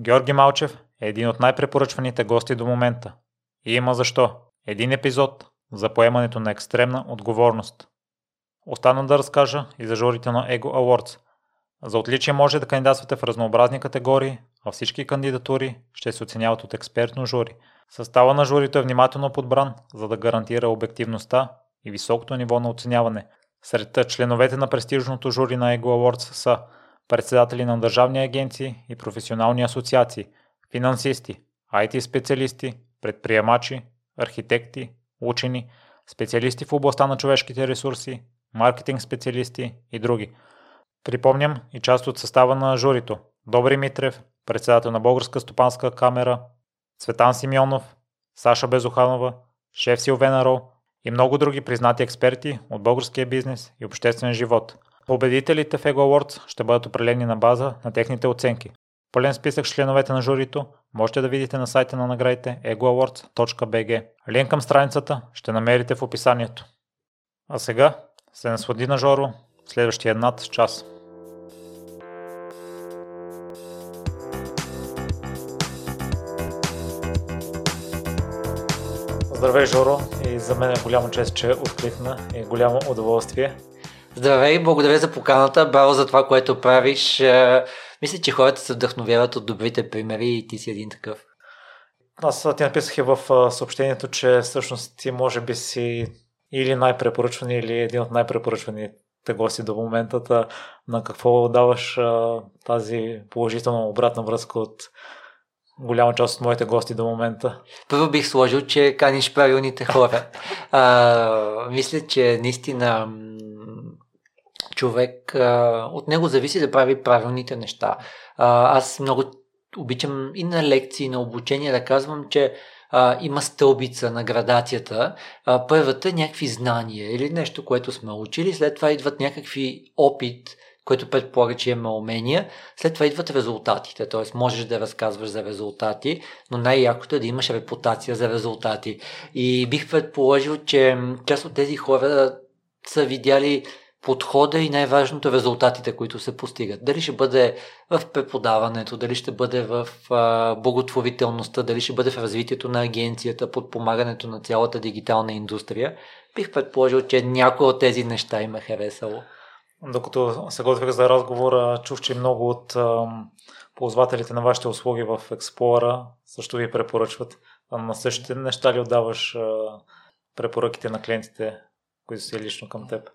Георги Малчев е един от най-препоръчваните гости до момента. И има защо. Един епизод за поемането на екстремна отговорност. Остана да разкажа и за журите на Ego Awards. За отличие може да кандидатствате в разнообразни категории, а всички кандидатури ще се оценяват от експертно жури. Състава на журито е внимателно подбран, за да гарантира обективността и високото ниво на оценяване. Сред членовете на престижното жури на Ego Awards са председатели на държавни агенции и професионални асоциации, финансисти, IT специалисти, предприемачи, архитекти, учени, специалисти в областта на човешките ресурси, маркетинг специалисти и други. Припомням и част от състава на журито. Добри Митрев, председател на Българска стопанска камера, Цветан Симеонов, Саша Безуханова, шеф Силвена Рол и много други признати експерти от българския бизнес и обществен живот. Победителите в Ego Awards ще бъдат определени на база на техните оценки. Пълен списък с членовете на журито можете да видите на сайта на наградите egoawards.bg. Линк към страницата ще намерите в описанието. А сега се наслади на Жоро следващия над час. Здравей, Жоро, и за мен е голямо чест, че откликна и голямо удоволствие. Здравей, благодаря за поканата, браво за това, което правиш. Е, мисля, че хората се вдъхновяват от добрите примери и ти си един такъв. Аз ти написах и в съобщението, че всъщност ти може би си или най-препоръчвани, или един от най-препоръчваните гости до момента. На какво даваш тази положителна обратна връзка от голяма част от моите гости до момента. Първо бих сложил, че каниш правилните хора. а, мисля, че наистина човек, а, от него зависи да прави правилните неща. А, аз много обичам и на лекции, и на обучение да казвам, че а, има стълбица на градацията. А, първата е някакви знания или нещо, което сме учили, след това идват някакви опит, което предполага, че има умения. След това идват резултатите, т.е. можеш да разказваш за резултати, но най-якото е да имаш репутация за резултати. И бих предположил, че част от тези хора са видяли подхода и най-важното резултатите, които се постигат. Дали ще бъде в преподаването, дали ще бъде в а, благотворителността, дали ще бъде в развитието на агенцията, подпомагането на цялата дигитална индустрия, бих предположил, че някои от тези неща има харесало. Докато се готвих за разговора, чух, че много от ползвателите на вашите услуги в Explorer също ви препоръчват. На същите неща ли отдаваш препоръките на клиентите, които са лично към теб?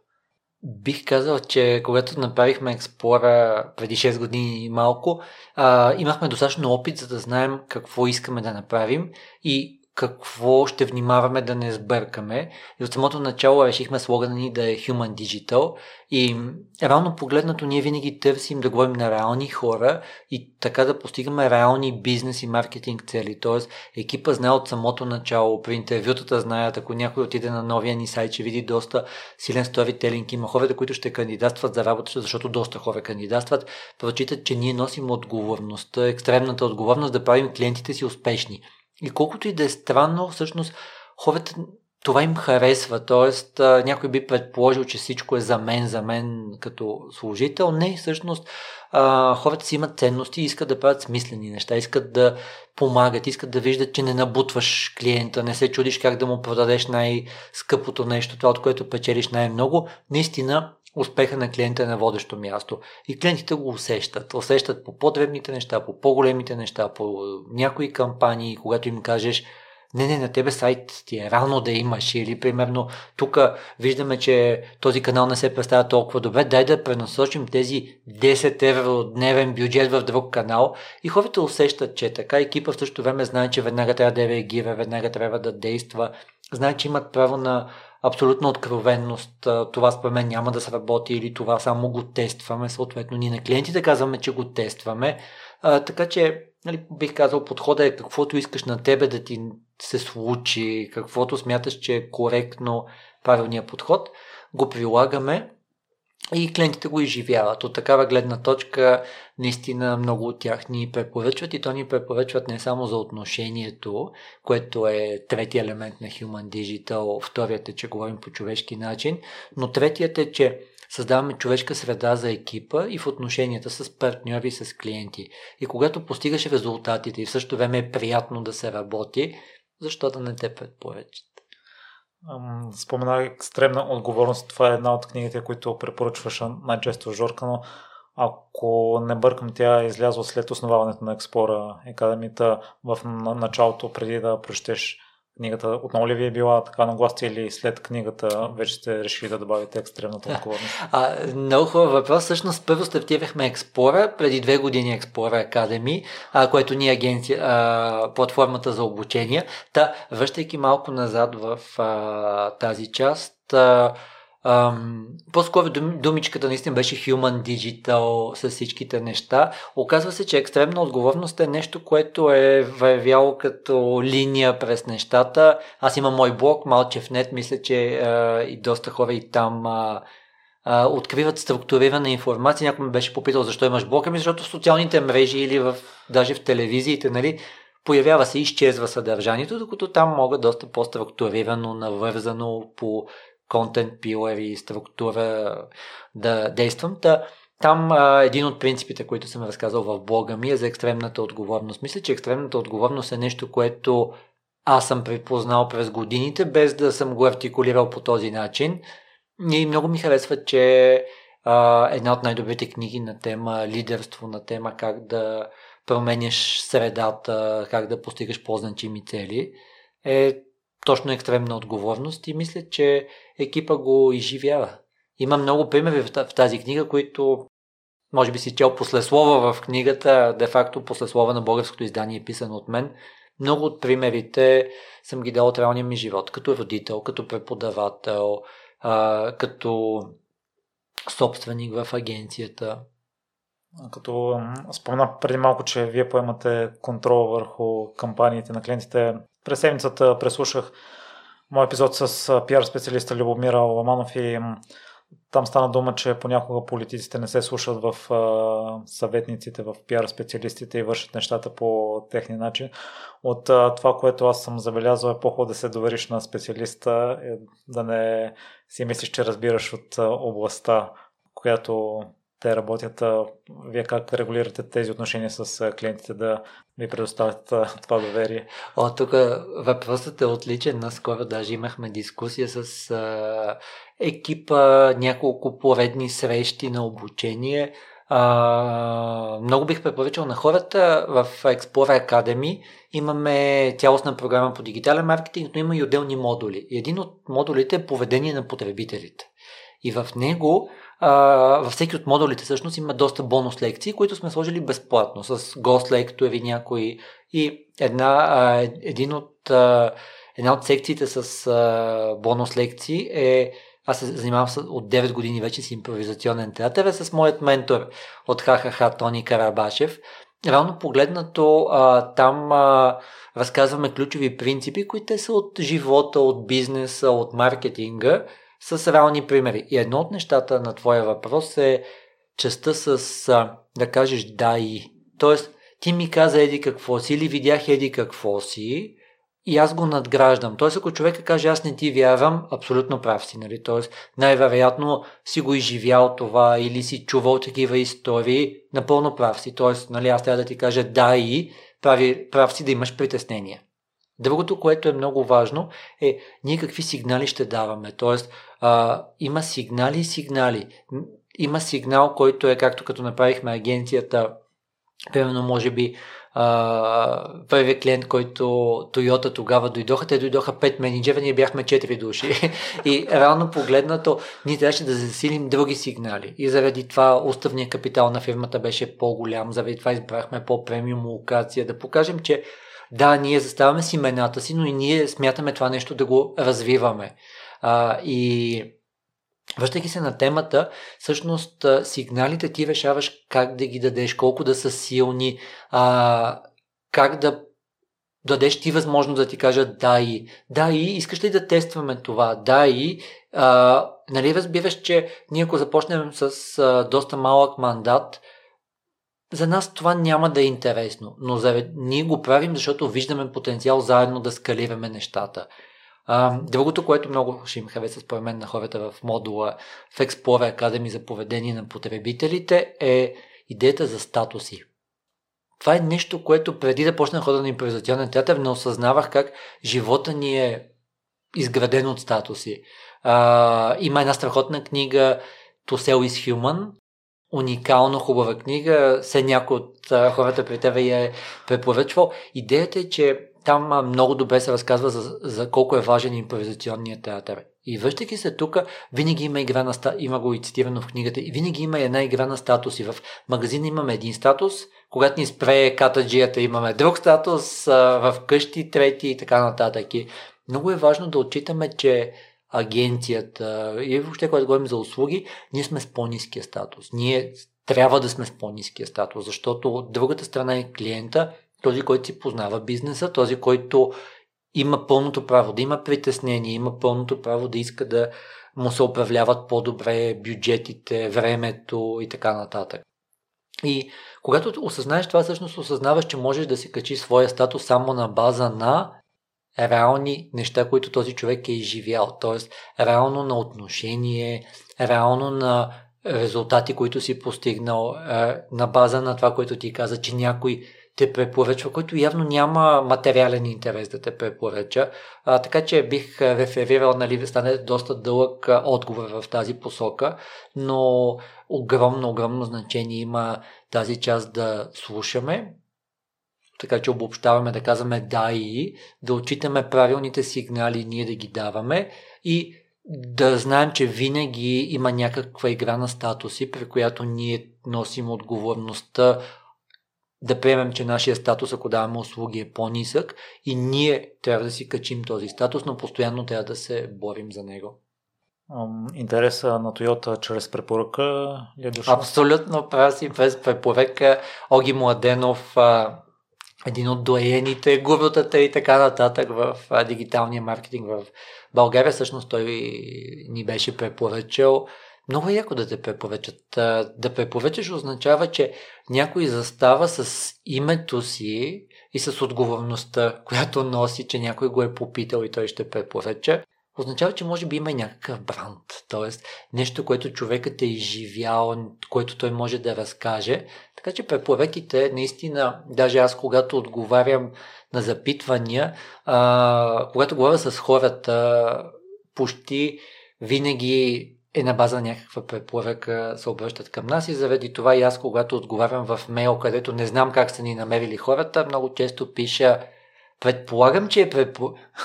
Бих казал, че когато направихме Explorer преди 6 години и малко, а, имахме достатъчно опит, за да знаем какво искаме да направим и какво ще внимаваме да не сбъркаме. И от самото начало решихме слогана ни да е Human Digital и реално погледнато ние винаги търсим да говорим на реални хора и така да постигаме реални бизнес и маркетинг цели. Тоест екипа знае от самото начало, при интервютата знаят, ако някой отиде на новия ни сайт, ще види доста силен сторителинг. Има хората, които ще кандидатстват за работа, защото доста хора кандидатстват, прочитат, че ние носим отговорността, екстремната отговорност да правим клиентите си успешни. И колкото и да е странно, всъщност хората това им харесва, т.е. някой би предположил, че всичко е за мен, за мен като служител. Не, всъщност хората си имат ценности и искат да правят смислени неща, искат да помагат, искат да виждат, че не набутваш клиента, не се чудиш как да му продадеш най-скъпото нещо, това от което печелиш най-много. Наистина успеха на клиента на водещо място. И клиентите го усещат. Усещат по по-дребните неща, по по-големите неща, по някои кампании, когато им кажеш не, не, на тебе сайт ти е рано да имаш или примерно тук виждаме, че този канал не се представя толкова добре, дай да пренасочим тези 10 евро дневен бюджет в друг канал и хората усещат, че така екипа в същото време знае, че веднага трябва да реагира, веднага трябва да действа, знае, че имат право на абсолютна откровенност, това според мен няма да се работи или това само го тестваме, съответно ние на клиентите казваме, че го тестваме. А, така че, нали, бих казал, подхода е каквото искаш на тебе да ти се случи, каквото смяташ, че е коректно правилният подход, го прилагаме и клиентите го изживяват. От такава гледна точка, наистина много от тях ни препоръчват и то ни препоръчват не само за отношението, което е третия елемент на Human Digital, вторият е, че говорим по човешки начин, но третият е, че създаваме човешка среда за екипа и в отношенията с партньори и с клиенти. И когато постигаш резултатите и в същото време е приятно да се работи, защо да не те предпоръчат? Спомена екстремна отговорност. Това е една от книгите, които препоръчваш най-често Жорка, но ако не бъркам, тя е излязла след основаването на Експора Академията в началото, преди да прочетеш книгата. Отново ли ви е била така на глас или след книгата вече сте решили да добавите екстремната отговорност? А, много хубав въпрос. Всъщност първо стартирахме Експора, преди две години Експора Академи, а, което ни е агенция, а, платформата за обучение. Та, връщайки малко назад в а, тази част, а, Ам, по-скоро дум, думичката наистина беше human digital с всичките неща. Оказва се, че екстремна отговорност е нещо, което е вървяло като линия през нещата. Аз имам мой блог, Малчев.нет, мисля, че а, и доста хора и там а, а, откриват структурирана информация. Някой ме беше попитал защо имаш блог, ами защото в социалните мрежи или в, даже в телевизиите, нали, появява се и изчезва съдържанието, докато там мога доста по-структурирано, навързано по контент пилър и структура да действам. Та, там а, един от принципите, които съм разказал в блога ми е за екстремната отговорност. Мисля, че екстремната отговорност е нещо, което аз съм припознал през годините, без да съм го артикулирал по този начин. И много ми харесва, че а, една от най-добрите книги на тема лидерство, на тема как да променяш средата, как да постигаш по-значими цели, е точно екстремна отговорност и мисля, че екипа го изживява. Има много примери в тази книга, които може би си чел послеслова в книгата, де-факто послеслова на българското издание е писано от мен. Много от примерите съм ги дал от реалния ми живот, като родител, като преподавател, като собственик в агенцията. Като спомена преди малко, че вие поемате контрол върху кампаниите на клиентите, през седмицата преслушах мой епизод с пиар специалиста Любомира Ламанов и там стана дума, че понякога политиците не се слушат в съветниците, в пиар специалистите и вършат нещата по техния начин. От това, което аз съм забелязал е по-хубаво да се довериш на специалиста, е да не си мислиш, че разбираш от областта, която те работят. Вие как регулирате тези отношения с клиентите да ви предоставят това доверие? О, тук въпросът е отличен. Наскоро даже имахме дискусия с а, екипа, няколко поредни срещи на обучение. А, много бих препоръчал на хората в Explorer Academy. Имаме цялостна програма по дигитален маркетинг, но има и отделни модули. Един от модулите е поведение на потребителите. И в него във всеки от модулите всъщност има доста бонус лекции, които сме сложили безплатно, с гост лектори някои и една, а, един от, а, една от секциите с а, бонус лекции е аз се занимавам с, от 9 години вече с импровизационен театър, е с моят ментор от ХХХ Тони Карабашев. Реално погледнато, а, там а, разказваме ключови принципи, които са от живота, от бизнеса, от маркетинга, с реални примери. И едно от нещата на твоя въпрос е частта с да кажеш да и. Тоест, ти ми каза еди какво си или видях еди какво си и аз го надграждам. Тоест, ако човека каже аз не ти вярвам, абсолютно прав си. Нали? Тоест, най-вероятно си го изживял това или си чувал такива истории, напълно прав си. Тоест, нали, аз трябва да ти кажа да и прави, прав си да имаш притеснения. Другото, което е много важно, е ние какви сигнали ще даваме. Тоест, а, има сигнали и сигнали. Има сигнал, който е както като направихме агенцията, примерно може би първият клиент, който Toyota тогава дойдоха, те дойдоха 5 менеджера, ние бяхме 4 души. И реално погледнато, ние трябваше да засилим други сигнали. И заради това уставният капитал на фирмата беше по-голям, заради това избрахме по-премиум локация, да покажем, че да, ние заставаме с имената си, но и ние смятаме това нещо да го развиваме. А, и Връщайки се на темата, всъщност сигналите ти решаваш как да ги дадеш, колко да са силни, а, как да дадеш ти възможност да ти кажат да и. Да и, искаш ли да тестваме това? Да и, а, нали разбираш, че ние ако започнем с а, доста малък мандат, за нас това няма да е интересно, но за... ние го правим, защото виждаме потенциал заедно да скалираме нещата. Другото, което много ще им хареса според мен на хората в модула в Explorer Academy за поведение на потребителите е идеята за статуси. Това е нещо, което преди да почна хода на импровизационен театър не осъзнавах как живота ни е изграден от статуси. А, има една страхотна книга To Sell is Human, уникално хубава книга, все някой от хората при тебе я е препоръчвал. Идеята е, че там много добре се разказва за, за колко е важен импровизационният театър. И връщайки се тук, винаги има игра на ста... има го и цитирано в книгата, и винаги има една игра на статуси. В магазина имаме един статус, когато ни спре катаджията имаме друг статус, в къщи трети и така нататък. И много е важно да отчитаме, че агенцията и въобще когато говорим за услуги, ние сме с по-низкия статус. Ние трябва да сме с по-низкия статус, защото от другата страна е клиента, този, който си познава бизнеса, този, който има пълното право да има притеснение, има пълното право да иска да му се управляват по-добре бюджетите, времето и така нататък. И когато осъзнаеш това, всъщност осъзнаваш, че можеш да си качи своя статус само на база на реални неща, които този човек е изживял. Тоест, реално на отношение, реално на резултати, които си постигнал, е, на база на това, което ти каза, че някой те препоръчва, който явно няма материален интерес да те препоръча. А, така че бих реферирал, нали, стане доста дълъг отговор в тази посока, но огромно, огромно значение има тази част да слушаме, така че обобщаваме да казваме да и, да отчитаме правилните сигнали, ние да ги даваме и да знаем, че винаги има някаква игра на статуси, при която ние носим отговорността да приемем, че нашия статус, ако даваме услуги, е по-нисък и ние трябва да си качим този статус, но постоянно трябва да се борим за него. Интереса на Тойота чрез препоръка ли е дошъл? Абсолютно прав си без препоръка. Оги Младенов, един от доените, гурутата и така нататък в дигиталния маркетинг в България. Всъщност той ни беше препоръчал много е яко да те препоръчат. Да препоръчаш означава, че някой застава с името си и с отговорността, която носи, че някой го е попитал и той ще препоръча. Означава, че може би има някакъв бранд, т.е. нещо, което човекът е изживял, което той може да разкаже. Така че препоръките, наистина, даже аз когато отговарям на запитвания, а, когато говоря с хората, почти винаги е на база на някаква препоръка се обръщат към нас и заради това и аз, когато отговарям в мейл, където не знам как са ни намерили хората, много често пиша Предполагам, че е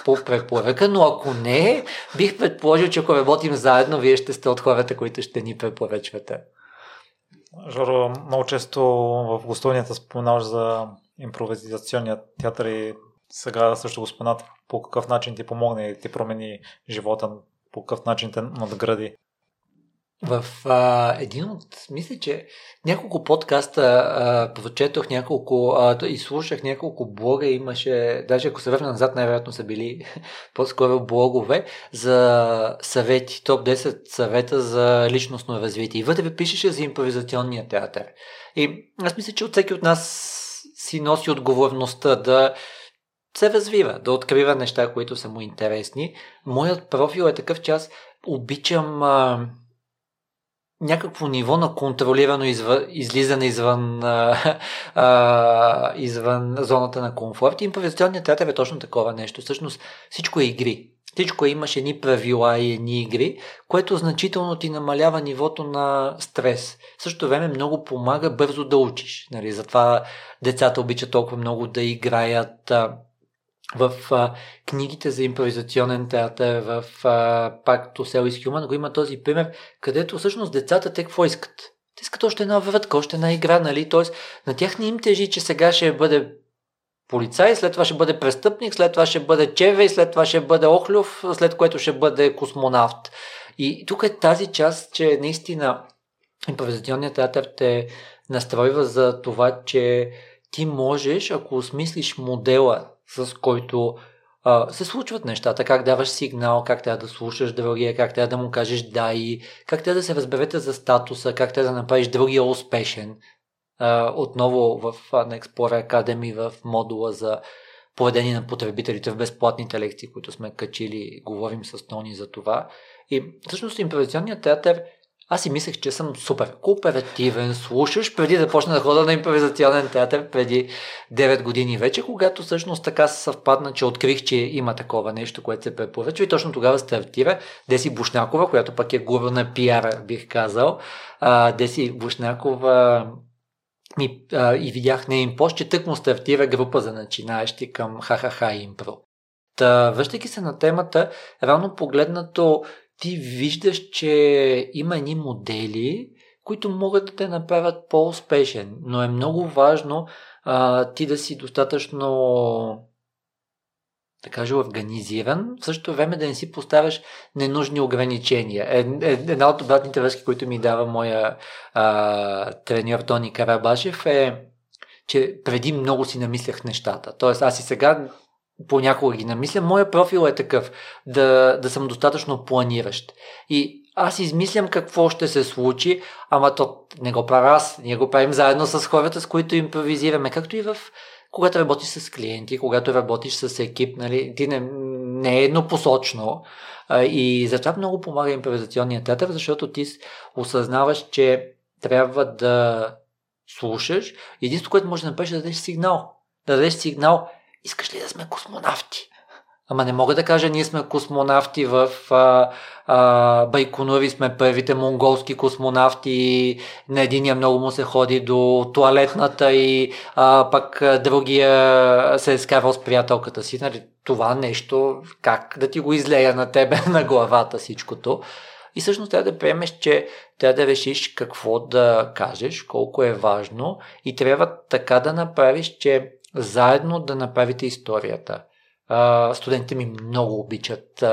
по препоръка, но ако не, бих предположил, че ако работим заедно, вие ще сте от хората, които ще ни препоръчвате. Жоро, много често в гостуванията споменаваш за импровизационния театър и сега също го споменат по какъв начин ти помогне и ти промени живота, по какъв начин те надгради. В а, един от, мисля, че няколко подкаста а, прочетох няколко а, и слушах няколко блога, имаше, даже ако се върна назад, най-вероятно са били по-скоро блогове за съвети, топ 10 съвета за личностно развитие. И вътре пишеше за импровизационния театър. И аз мисля, че от всеки от нас си носи отговорността да се развива, да открива неща, които са му интересни. Моят профил е такъв, че аз обичам а, някакво ниво на контролирано извън, излизане извън, а, а, извън зоната на комфорт. И импровизационният театър е точно такова нещо. Всъщност всичко е игри. Всичко е, имаш едни правила и едни игри, което значително ти намалява нивото на стрес. В същото време много помага бързо да учиш. Нали? Затова децата обичат толкова много да играят в а, книгите за импровизационен театър, в а, пак To Sell is Human, го има този пример, където всъщност децата те какво искат? Те искат още една вратка, още една игра, нали? Тоест, на тях не им тежи, че сега ще бъде полицай, след това ще бъде престъпник, след това ще бъде чевей, след това ще бъде охлюв, след което ще бъде космонавт. И тук е тази част, че наистина импровизационният театър те настройва за това, че ти можеш, ако осмислиш модела с който а, се случват нещата, как даваш сигнал, как трябва да слушаш другия, как трябва да му кажеш да и как трябва да се разберете за статуса, как трябва да направиш другия успешен. А, отново в на Explorer Academy в модула за поведение на потребителите в безплатните лекции, които сме качили, говорим с Тони за това. И всъщност импровизационният театър аз си мислех, че съм супер кооперативен, слушаш, преди да почна да хода на импровизационен театър преди 9 години вече, когато всъщност така се съвпадна, че открих, че има такова нещо, което се препоръчва и точно тогава стартира Деси Бушнакова, която пък е гуру на пиара, бих казал. Деси Бушнакова ми, а, и видях нейн пост, че тъкмо стартира група за начинаещи към ХХХ Импро. Та, връщайки се на темата, рано погледнато ти виждаш, че има едни модели, които могат да те направят по-успешен, но е много важно а, ти да си достатъчно да кажа, организиран, в същото време да не си поставяш ненужни ограничения. Е, е, една от обратните връзки, които ми дава моя а, треньор Тони Карабашев е, че преди много си намислях нещата. Тоест аз и сега понякога ги намисля. Моя профил е такъв, да, да съм достатъчно планиращ. И аз измислям какво ще се случи, ама то не го правя аз. Ние го правим заедно с хората, с които импровизираме. Както и в когато работиш с клиенти, когато работиш с екип, нали, ти не, не е еднопосочно. И затова много помага импровизационният театър, защото ти осъзнаваш, че трябва да слушаш. Единството, което може да направиш е да дадеш сигнал. Да дадеш сигнал, искаш ли да сме космонавти? Ама не мога да кажа, ние сме космонавти в а, а, Байконури, сме първите монголски космонавти, на единия много му се ходи до туалетната и а, пък другия се е скарал с приятелката си. Нали, това нещо, как да ти го излея на тебе на главата всичкото. И всъщност трябва да приемеш, че трябва да решиш какво да кажеш, колко е важно и трябва така да направиш, че заедно да направите историята. Студентите ми много обичат.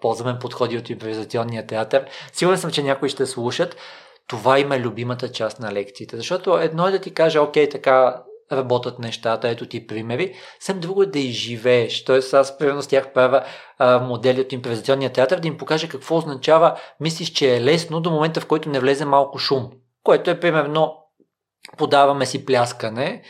Ползваме подходи от импровизационния театър. Сигурен съм, че някои ще слушат. Това има е любимата част на лекциите. Защото едно е да ти каже, окей, така работят нещата, ето ти примери. Съм друго е да изживееш. Тоест аз примерно с тях правя модели от импровизационния театър, да им покажа какво означава, мислиш, че е лесно до момента, в който не влезе малко шум. Което е примерно подаваме си пляскане,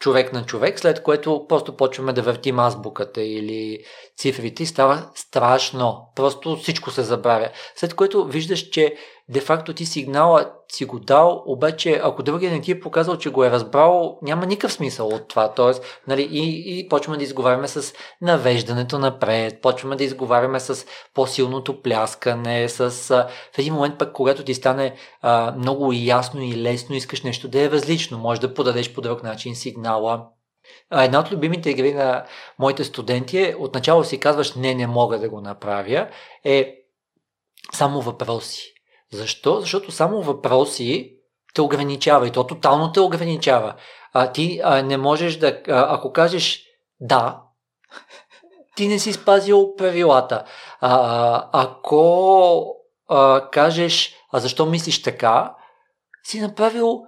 човек на човек, след което просто почваме да въртим азбуката или цифрите и става страшно. Просто всичко се забравя. След което виждаш, че де-факто ти сигнала си го дал, обаче ако другия не ти е показал, че го е разбрал, няма никакъв смисъл от това. Тоест, нали, и, и почваме да изговаряме с навеждането напред, почваме да изговаряме с по-силното пляскане, с а, в един момент пък, когато ти стане а, много ясно и лесно, искаш нещо да е различно, може да подадеш по друг начин сигнала. Една от любимите игри на моите студенти е, отначало си казваш не, не мога да го направя, е само въпроси. Защо? Защото само въпроси те ограничава и то тотално те ограничава. А, ти а, не можеш да. А, ако кажеш да, ти не си спазил правилата. А, ако а, кажеш, а защо мислиш така, си направил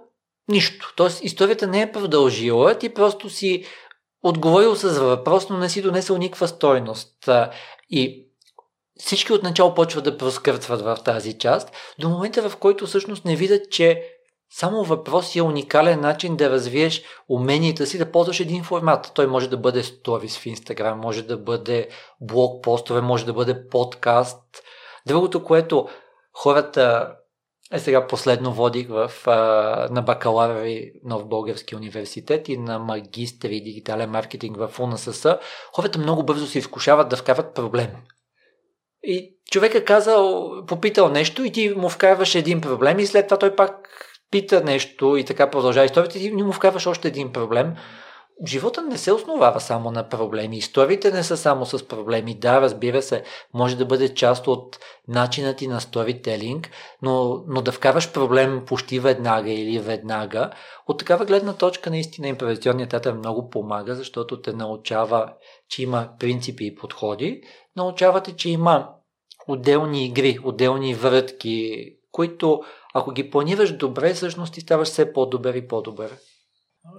нищо. Тоест, историята не е продължила, ти просто си отговорил с въпрос, но не си донесъл никаква стойност. И всички отначало почват да проскъртват в тази част, до момента в който всъщност не видят, че само въпрос е уникален начин да развиеш уменията си да ползваш един формат. Той може да бъде сторис в Инстаграм, може да бъде блог постове, може да бъде подкаст. Другото, което хората е сега последно водих в, на бакалаври Нов Български университет и на магистри дигитален маркетинг в УНСС. Хората много бързо се изкушават да вкарат проблем. И човек е казал, попитал нещо и ти му вкарваш един проблем и след това той пак пита нещо и така продължава историята и ти му вкарваш още един проблем. Живота не се основава само на проблеми. Историите не са само с проблеми. Да, разбира се, може да бъде част от начина ти на сторителинг, но, но да вкараш проблем почти веднага или веднага. От такава гледна точка наистина импровизационният театър много помага, защото те научава, че има принципи и подходи, научавате, че има отделни игри, отделни врътки, които ако ги планираш добре, всъщност ти ставаш все по-добър и по-добър.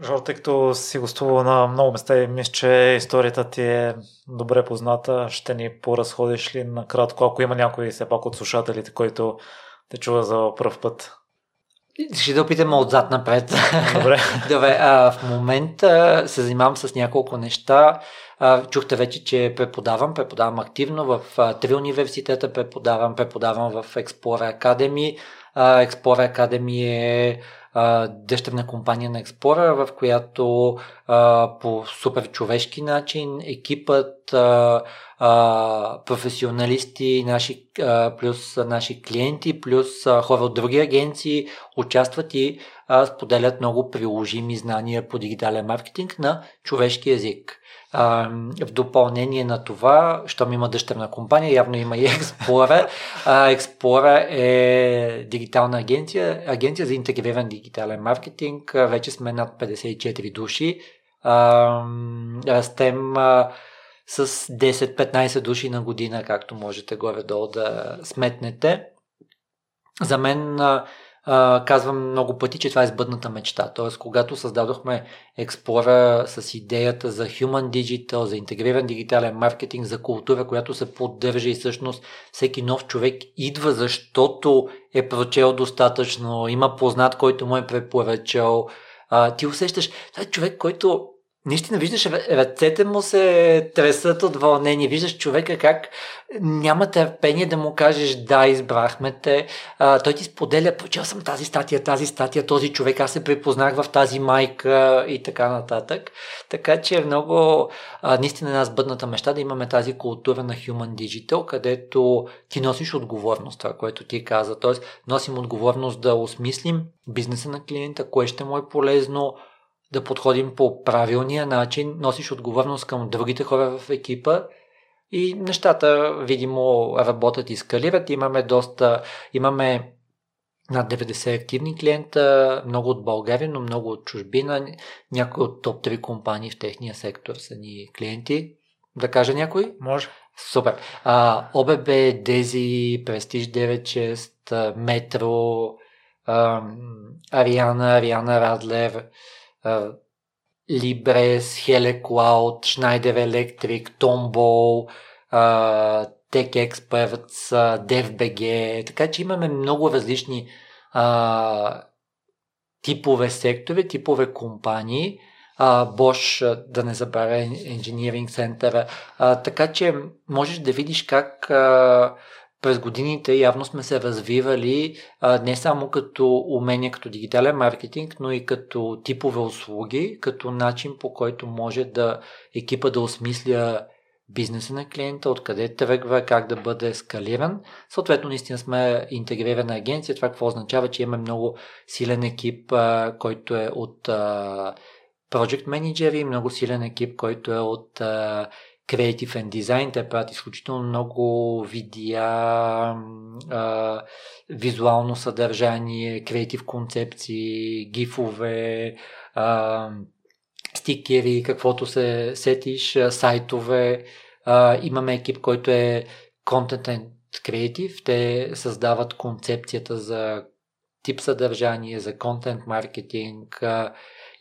Жор, тъй като си гостувал на много места и мисля, че историята ти е добре позната, ще ни поразходиш ли накратко, ако има някой все пак от слушателите, който те чува за първ път? Ще да опитаме отзад напред. Добре. Добре, а, в момента се занимавам с няколко неща. А, чухте вече, че преподавам, преподавам активно в а, три университета, преподавам, преподавам в Explorer Academy. А, Explorer Academy е дъщерна компания на Explorer, в която а, по супер човешки начин екипът, а, а, професионалисти, наши, а, плюс наши клиенти, плюс а, хора от други агенции участват и а, споделят много приложими знания по дигитален маркетинг на човешки язик. А, в допълнение на това, щом има дъщерна компания, явно има и Explorer. А, Explorer е дигитална агенция, агенция за интегриран дигитален маркетинг. Вече сме над 54 души. А, растем а, с 10-15 души на година, както можете горе-долу да сметнете. За мен а, казвам много пъти, че това е сбъдната мечта. Тоест, когато създадохме Explorer с идеята за Human Digital, за интегриран дигитален маркетинг, за култура, която се поддържа и всъщност всеки нов човек идва, защото е прочел достатъчно, има познат, който му е препоръчал. А, ти усещаш, това е човек, който Наистина виждаш, ръцете му се тресат от вълнение. Виждаш човека как няма търпение да му кажеш да, избрахме те. А, той ти споделя, прочел съм тази статия, тази статия, този човек, аз се припознах в тази майка и така нататък. Така че е много, а, наистина една сбъдната мечта да имаме тази култура на Human Digital, където ти носиш отговорност, това, което ти каза. Тоест, носим отговорност да осмислим бизнеса на клиента, кое ще му е полезно, да подходим по правилния начин, носиш отговорност към другите хора в екипа и нещата, видимо, работят и скалират. Имаме доста, имаме над 90 активни клиента, много от България, но много от чужбина. Някои от топ 3 компании в техния сектор са ни клиенти. Да кажа някой? Може. Супер. А, ОББ, Дези, Престиж 96, Метро, Ариана, Ариана Радлер, Libres, HeleCloud, Schneider Electric, Tombow, Tech Experts, DevBG, така че имаме много различни а, типове сектори, типове компании, а, Bosch, да не забравя Engineering Center, а, така че можеш да видиш как а, през годините явно сме се развивали а, не само като умения като дигитален маркетинг, но и като типове услуги, като начин по който може да екипа да осмисля бизнеса на клиента, откъде тръгва, как да бъде скалиран. Съответно, наистина сме интегрирана агенция. Това какво означава, че имаме много силен екип, а, който е от а, project менеджери, много силен екип, който е от а, Creative and Design. Те правят изключително много видеа, а, визуално съдържание, креатив концепции, гифове, а, стикери, каквото се сетиш, сайтове. А, имаме екип, който е Content and Creative. Те създават концепцията за тип съдържание, за контент маркетинг,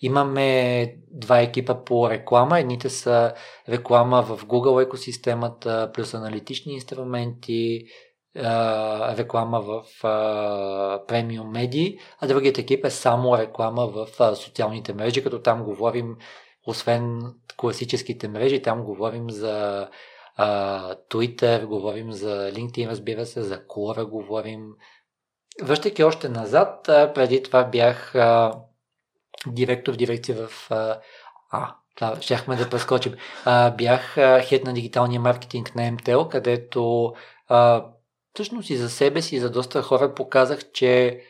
Имаме два екипа по реклама. Едните са реклама в Google екосистемата, плюс аналитични инструменти, реклама в премиум медии, а другият екип е само реклама в социалните мрежи, като там говорим, освен класическите мрежи, там говорим за Twitter, говорим за LinkedIn, разбира се, за Quora говорим. Връщайки още назад, преди това бях директор в дирекция в... А, това щяхме да прескочим. А, бях хед на дигиталния маркетинг на МТЛ, където а, всъщност и за себе си, и за доста хора показах, че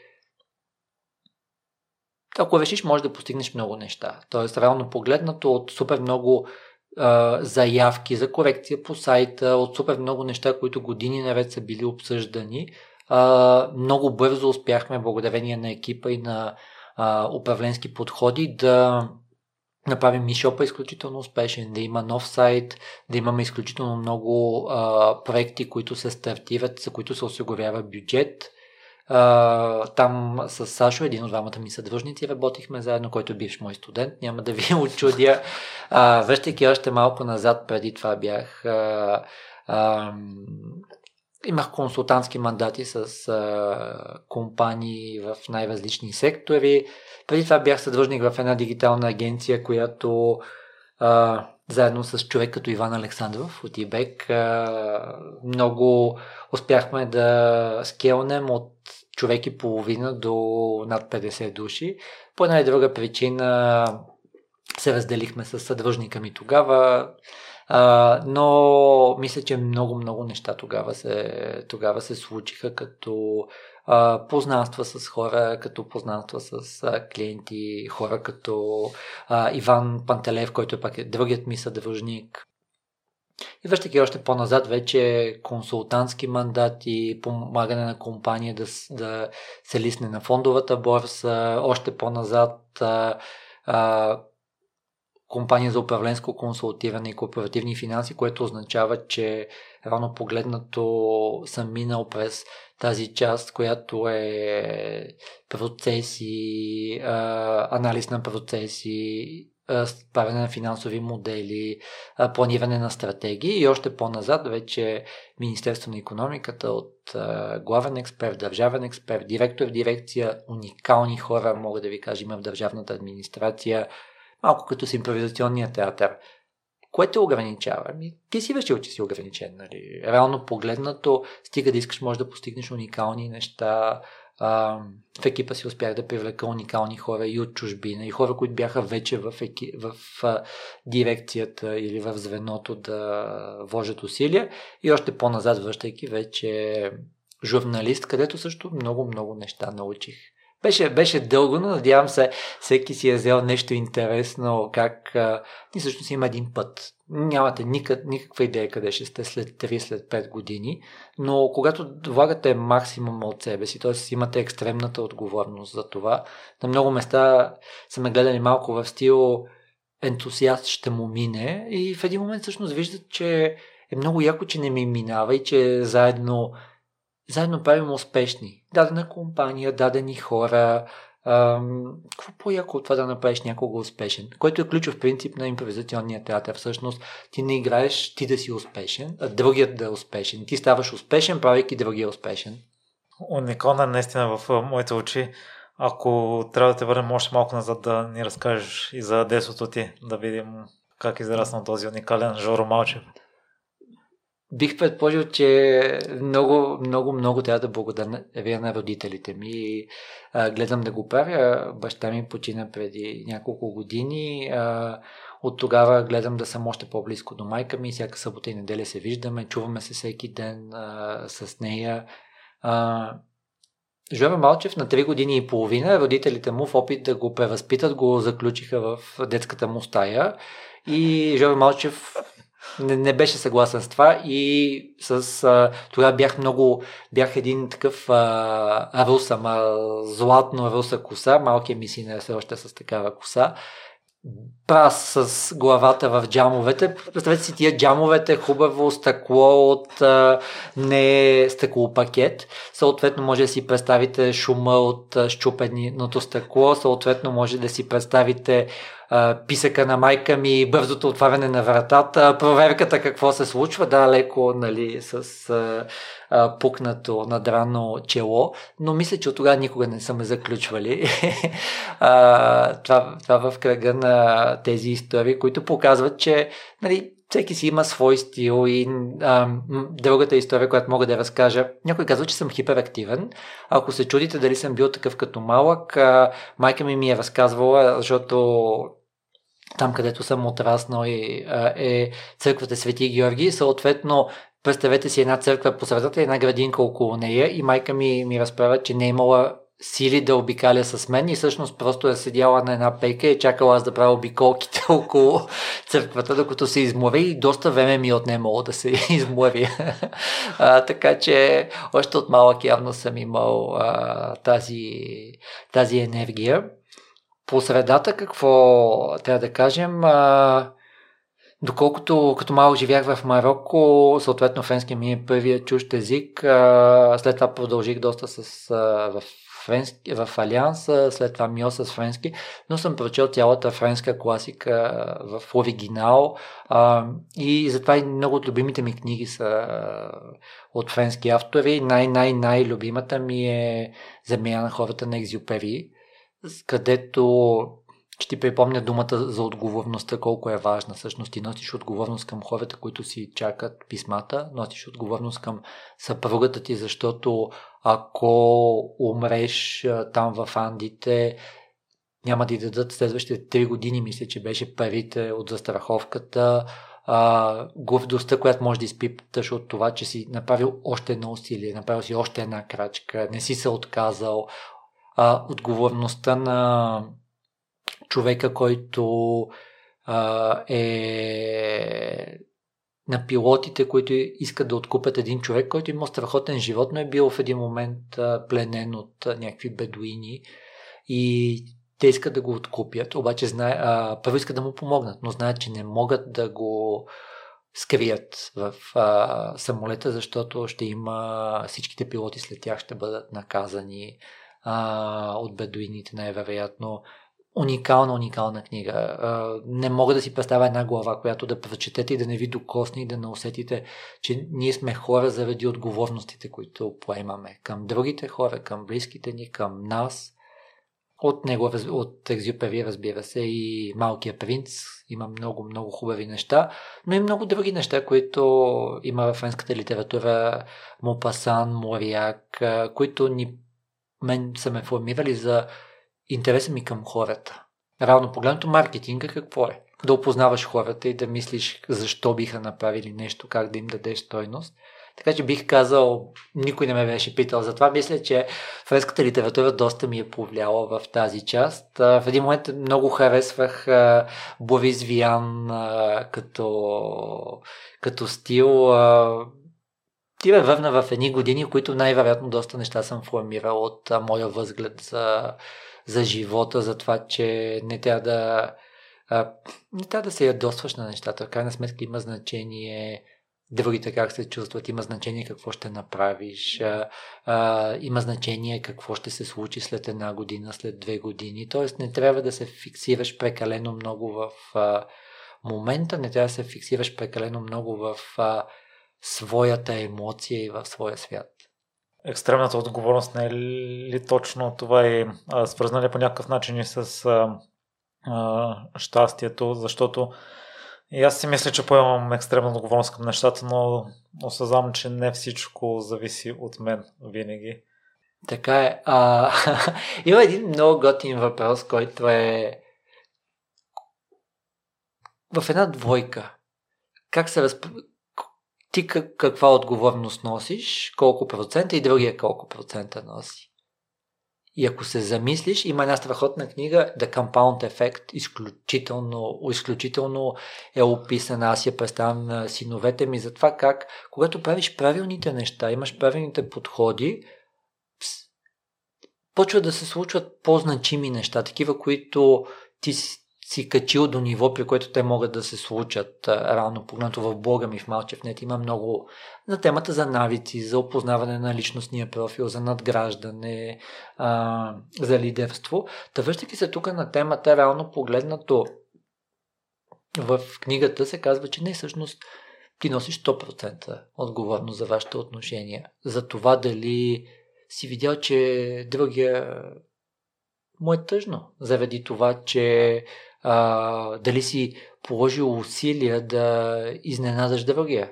ако решиш, може да постигнеш много неща. Тоест, реално погледнато от супер много а, заявки за корекция по сайта, от супер много неща, които години наред са били обсъждани, а, много бързо успяхме, благодарение на екипа и на а, управленски подходи да направим мишопа изключително успешен, да има нов сайт, да имаме изключително много а, проекти, които се стартират, за които се осигурява бюджет. А, там с Сашо, един от двамата ми съдружници, работихме заедно, който е бивш мой студент, няма да ви очудя. А, връщайки още малко назад, преди това бях а, а, имах консултантски мандати с а, компании в най-различни сектори. Преди това бях съдружник в една дигитална агенция, която а, заедно с човек като Иван Александров от ИБЕК а, много успяхме да скелнем от човек и половина до над 50 души. По една и друга причина се разделихме с съдружника ми тогава. А, но мисля, че много-много неща тогава се, тогава се случиха като а, познанства с хора, като познанства с а, клиенти, хора като а, Иван Пантелев, който е пак е другият ми съдружник. И връщайки още по-назад, вече консултантски мандати, помагане на компания да, да се лисне на фондовата борса, още по-назад а, а, компания за управленско консултиране и корпоративни финанси, което означава, че рано погледнато съм минал през тази част, която е процеси, анализ на процеси, правене на финансови модели, планиране на стратегии и още по-назад вече Министерство на економиката от главен експерт, държавен експерт, директор в дирекция, уникални хора, мога да ви кажа, има в държавната администрация, малко като с импровизационния театър. Кое те ограничава? Ами, ти си решил, че си ограничен. Нали? Реално погледнато, стига да искаш, може да постигнеш уникални неща. А, в екипа си успях да привлека уникални хора и от чужбина, и хора, които бяха вече в, еки, в а, дирекцията или в звеното да вложат усилия. И още по-назад, връщайки вече журналист, където също много-много неща научих. Беше, беше дълго, но надявам се всеки си е взел нещо интересно, как а, ни всъщност има един път. Нямате никак, никаква идея къде ще сте след 3, след 5 години, но когато влагате максимум от себе си, т.е. имате екстремната отговорност за това, на много места са ме гледали малко в стил ентусиаст ще му мине и в един момент всъщност виждат, че е много яко, че не ми минава и че заедно заедно правим успешни. Дадена компания, дадени хора. Ам, какво по-яко от това да направиш някого успешен? Който е ключов принцип на импровизационния театър. Всъщност, ти не играеш ти да си успешен, а другият да е успешен. Ти ставаш успешен, правейки другия успешен. Уникална наистина в моите очи. Ако трябва да те върнем още малко назад да ни разкажеш и за детството ти, да видим как е израсна този уникален Жоро Малчев бих предположил, че много, много, много трябва да благодаря на родителите ми. А, гледам да го правя. Баща ми почина преди няколко години. А, от тогава гледам да съм още по-близко до майка ми. Всяка събота и неделя се виждаме, чуваме се всеки ден а, с нея. А, Жора Малчев на 3 години и половина, родителите му в опит да го превъзпитат, го заключиха в детската му стая. И Жора Малчев не, не беше съгласен с това и с, а, тогава бях много, бях един такъв а, руса, ма, златно руса коса, малкият ми син е все още с такава коса прас с главата в джамовете. Представете си тия джамовете, хубаво стъкло от а, не стъклопакет. Съответно може да си представите шума от щупеното стъкло. Съответно може да си представите а, писъка на майка ми, бързото отваряне на вратата, проверката какво се случва, да, леко, нали, с а, а, пукнато надрано чело, но мисля, че от тогава никога не са ме заключвали. а, това, това в кръга на тези истории, които показват, че нали, всеки си има свой стил и а, другата история, която мога да разкажа. Някой казва, че съм хиперактивен. Ако се чудите дали съм бил такъв като малък, а, майка ми ми е разказвала, защото там където съм отраснал и, а, е църквата Свети Георги. Съответно, представете си една църква по средата една градинка около нея и майка ми ми разправя, че не е имала сили да обикаля с мен и всъщност просто е седяла на една пейка и чакала аз да правя обиколките около църквата, докато се измори и доста време ми е отнемало да се измори. а, така че още от малък явно съм имал а, тази, тази енергия. По средата какво трябва да кажем? А, Доколкото като малко живях в Марокко, съответно френски ми е първият чужд език, след това продължих доста с, а, в френски, в Алианс, след това Мио с френски, но съм прочел цялата френска класика в оригинал и затова и много от любимите ми книги са от френски автори. Най-най-най-любимата ми е Земя на хората на Екзюпери, където ще ти припомня думата за отговорността, колко е важна. Всъщност ти носиш отговорност към хората, които си чакат писмата, носиш отговорност към съпругата ти, защото ако умреш там в Андите, няма да ти дадат следващите 3 години, мисля, че беше парите от застраховката, а, гордостта, която може да изпиташ от това, че си направил още едно усилие, направил си още една крачка, не си се отказал, а, отговорността на човека, който а, е на пилотите, които искат да откупят един човек, който има страхотен живот, но е бил в един момент а, пленен от а, някакви бедуини и те искат да го откупят, обаче знае, а, първо искат да му помогнат, но знаят, че не могат да го скрият в а, самолета, защото ще има всичките пилоти след тях ще бъдат наказани а, от бедуините най-вероятно уникална, уникална книга. Не мога да си представя една глава, която да прочетете и да не ви докосне и да не усетите, че ние сме хора заради отговорностите, които поемаме към другите хора, към близките ни, към нас. От него, от Екзюпери, разбира се, и Малкия принц. Има много, много хубави неща, но и много други неща, които има в френската литература. Мопасан, Мориак, които ни мен са ме формирали за интереса ми към хората. Равно погледнато маркетинга какво е? Да опознаваш хората и да мислиш защо биха направили нещо, как да им дадеш стойност. Така че бих казал, никой не ме беше питал. Затова мисля, че френската литература доста ми е повлияла в тази част. В един момент много харесвах Борис Виан като, като стил. Ти ме върна в едни години, в които най-вероятно доста неща съм формирал от моя възглед за за живота, за това, че не трябва да а, не трябва да се ядосваш на нещата. В крайна сметка има значение другите как се чувстват, има значение какво ще направиш, а, а, има значение какво ще се случи след една година, след две години. Тоест не трябва да се фиксираш прекалено много в а, момента, не трябва да се фиксираш прекалено много в а, своята емоция и в своя свят екстремната отговорност не е ли точно това и свързана ли по някакъв начин и с а, а, щастието, защото и аз си мисля, че поемам екстремна отговорност към нещата, но осъзнавам, че не всичко зависи от мен винаги. Така е. А, има един много готин въпрос, който е в една двойка. Как се разп ти каква отговорност носиш, колко процента и другия колко процента носи. И ако се замислиш, има една страхотна книга The Compound Effect, изключително, изключително е описана. Аз я представям на синовете ми за това как, когато правиш правилните неща, имаш правилните подходи, почва да се случват по-значими неща, такива, които ти си качил до ниво, при което те могат да се случат. Рано погледнато в блога ми в Малчев.нет има много на темата за навици, за опознаване на личностния профил, за надграждане, а, за лидерство. Та връщайки се тук на темата, реално погледнато в книгата се казва, че не всъщност ти носиш 100% отговорност за вашите отношения. За това дали си видял, че другия му е тъжно, заради това, че а, дали си положил усилия да изненадаш другия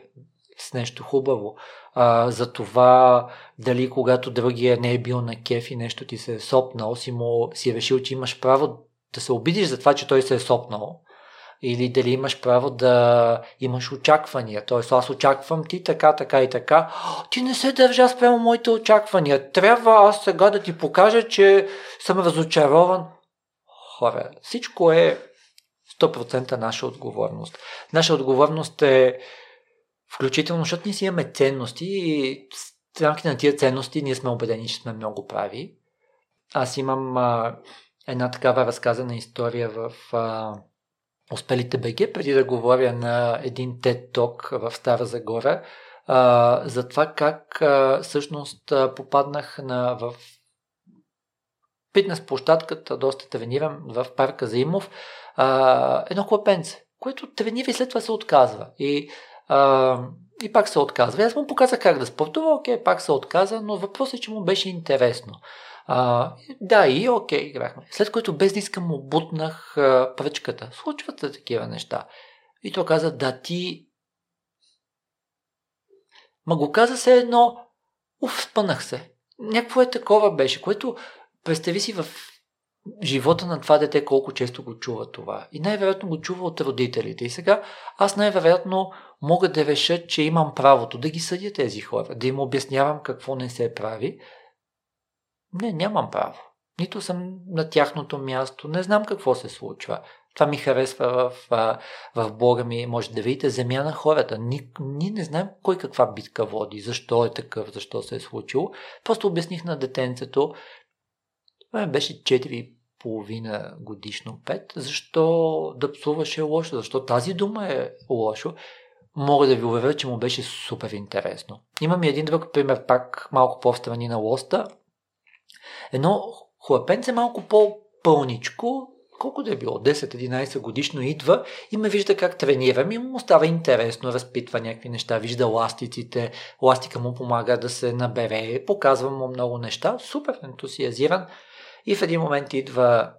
с нещо хубаво. А, за това дали когато другия не е бил на кеф и нещо ти се е сопнал, си, му, си решил, че имаш право да се обидиш за това, че той се е сопнал или дали имаш право да имаш очаквания. Тоест, аз очаквам ти така, така и така. Ти не се държа спрямо моите очаквания. Трябва аз сега да ти покажа, че съм разочарован хора. Всичко е 100% наша отговорност. Наша отговорност е включително, защото ние си имаме ценности и в рамките на тия ценности ние сме убедени, че сме много прави. Аз имам а, една такава разказана история в а, Успелите БГ, преди да говоря на един TED Talk в Стара Загора, а, за това как а, всъщност а, попаднах на, в фитнес площадката, доста тренирам в парка Заимов, а, едно клапенце, което тренира и след това се отказва. И, а, и пак се отказва. И аз му показах как да спортува, окей, пак се отказа, но въпросът е, че му беше интересно. А, да, и окей, играхме. След което без да искам му бутнах а, пръчката. Случват се такива неща. И той каза, да, ти... Ма го каза се едно, уф, спънах се. Някакво е такова беше, което представи си в живота на това дете колко често го чува това. И най-вероятно го чува от родителите. И сега аз най-вероятно мога да реша, че имам правото да ги съдя тези хора, да им обяснявам какво не се прави. Не, нямам право. Нито съм на тяхното място, не знам какво се случва. Това ми харесва в, в, блога ми, може да видите, земя на хората. Ние, ние не знаем кой каква битка води, защо е такъв, защо се е случило. Просто обясних на детенцето, това беше 4,5 годишно 5. Защо да псуваш е лошо? Защо тази дума е лошо? Мога да ви уверя, че му беше супер интересно. Имам и един друг пример, пак малко по-встрани на лоста. Едно хлапенце малко по-пълничко, колко да е било, 10-11 годишно идва и ме вижда как тренирам и му става интересно, разпитва някакви неща, вижда ластиците, ластика му помага да се набере, показва му много неща, супер ентусиазиран. И в един момент идва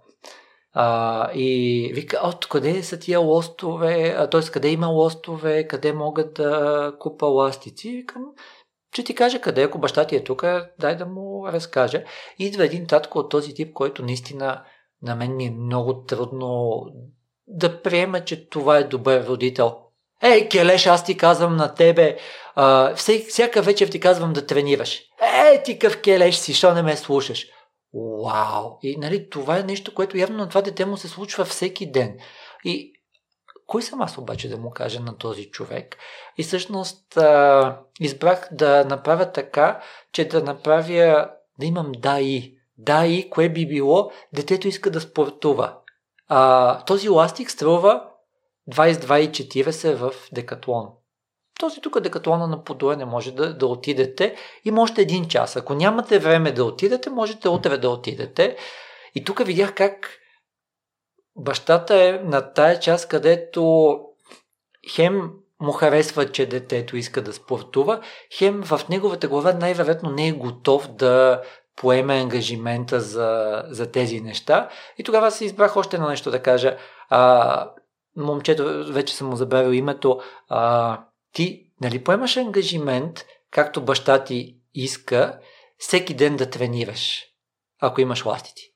а, и вика, от къде са тия лостове, т.е. къде има лостове, къде могат да купа ластици. И викам, че ти каже къде, ако баща ти е тук, дай да му разкаже. Идва един татко от този тип, който наистина на мен ми е много трудно да приема, че това е добър родител. Ей, Келеш, аз ти казвам на тебе, а, всяка вечер ти казвам да тренираш. Ей, ти къв Келеш си, що не ме слушаш? Вау! И нали, това е нещо, което явно на това дете му се случва всеки ден. И кой съм аз обаче да му кажа на този човек? И всъщност а, избрах да направя така, че да направя, да имам да и. Да и, кое би било, детето иска да спортува. А, този ластик струва 22,40 в Декатлон този тук декатлона на Подуе не може да, да отидете. Има още един час. Ако нямате време да отидете, можете утре да отидете. И тук видях как бащата е на тая част, където хем му харесва, че детето иска да спортува, хем в неговата глава най-вероятно не е готов да поеме ангажимента за, за тези неща. И тогава се избрах още едно нещо да кажа. А, момчето, вече съм му забравил името, а, ти нали поемаш ангажимент, както баща ти иска, всеки ден да тренираш, ако имаш ластици.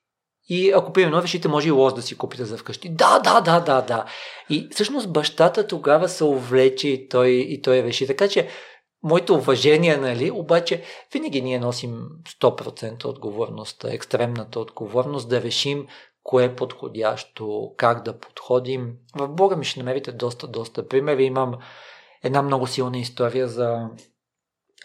И ако примерно решите, може и лоз да си купите за вкъщи. Да, да, да, да, да. И всъщност бащата тогава се увлече и той, и той реши. Така че, моето уважение, нали, обаче винаги ние носим 100% отговорност, екстремната отговорност да решим кое е подходящо, как да подходим. В Бога ми ще намерите доста, доста примери. Имам една много силна история за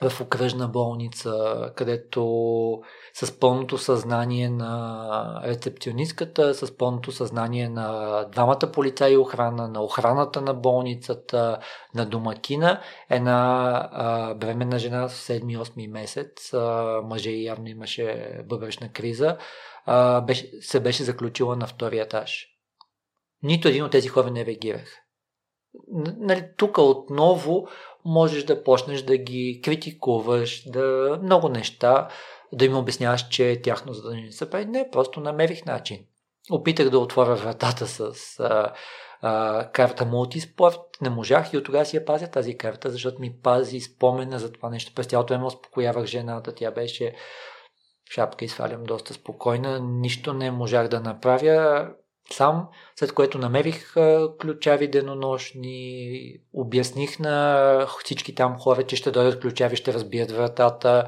в окръжна болница, където с пълното съзнание на рецепционистката, с пълното съзнание на двамата полицаи охрана, на охраната на болницата, на домакина, една а, бременна жена в 7-8 месец, а, мъже явно имаше бъбречна криза, а, беше, се беше заключила на втория етаж. Нито един от тези хора не реагирах нали, тук отново можеш да почнеш да ги критикуваш, да много неща, да им обясняваш, че е тяхно задължение се прави. Не, просто намерих начин. Опитах да отворя вратата с а, а, карта мултиспорт, не можах и от тогава си я пазя тази карта, защото ми пази спомена за това нещо. През цялото време успокоявах жената, тя беше шапка и свалям доста спокойна, нищо не можах да направя сам, след което намерих ключави денонощни, обясних на всички там хора, че ще дойдат ключави, ще разбият вратата.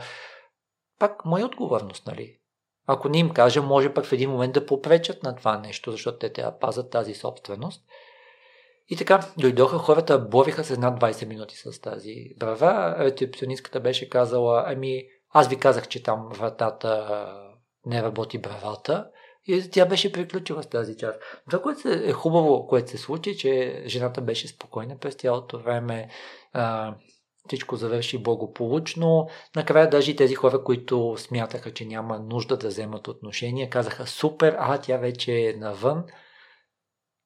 Пак моя отговорност, нали? Ако не им кажа, може пък в един момент да попречат на това нещо, защото те трябва пазят тази собственост. И така, дойдоха хората, бориха се над 20 минути с тази брава. Рецепционистката беше казала, ами аз ви казах, че там вратата не работи бравата. И тя беше приключила с тази част. Това, което е хубаво, което се случи, че жената беше спокойна през цялото време. А, всичко завърши благополучно. Накрая даже и тези хора, които смятаха, че няма нужда да вземат отношение, казаха супер, а тя вече е навън.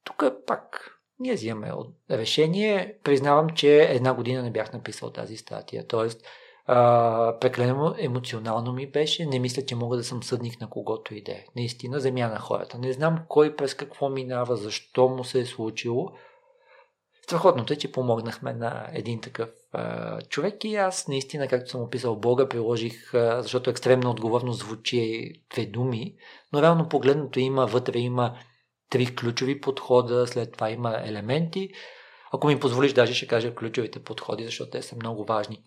Тук пак ние взимаме решение. Признавам, че една година не бях написал тази статия. Тоест, а, прекалено емоционално ми беше. Не мисля, че мога да съм съдник на когото и да е. Наистина, земя на хората. Не знам кой през какво минава, защо му се е случило. Страхотното е, че помогнахме на един такъв а, човек и аз наистина, както съм описал Бога, приложих, а, защото екстремна отговорност звучи две думи, но реално погледното има, вътре има три ключови подхода, след това има елементи. Ако ми позволиш, даже ще кажа ключовите подходи, защото те са много важни.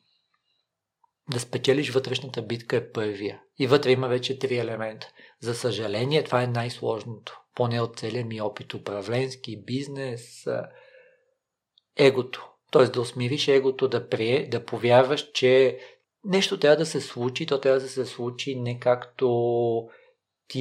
Да спечелиш вътрешната битка е първия. И вътре има вече три елемента. За съжаление, това е най-сложното. Поне от целия ми опит управленски, бизнес, егото. Тоест да усмириш егото, да, прие, да повярваш, че нещо трябва да се случи, то трябва да се случи не както ти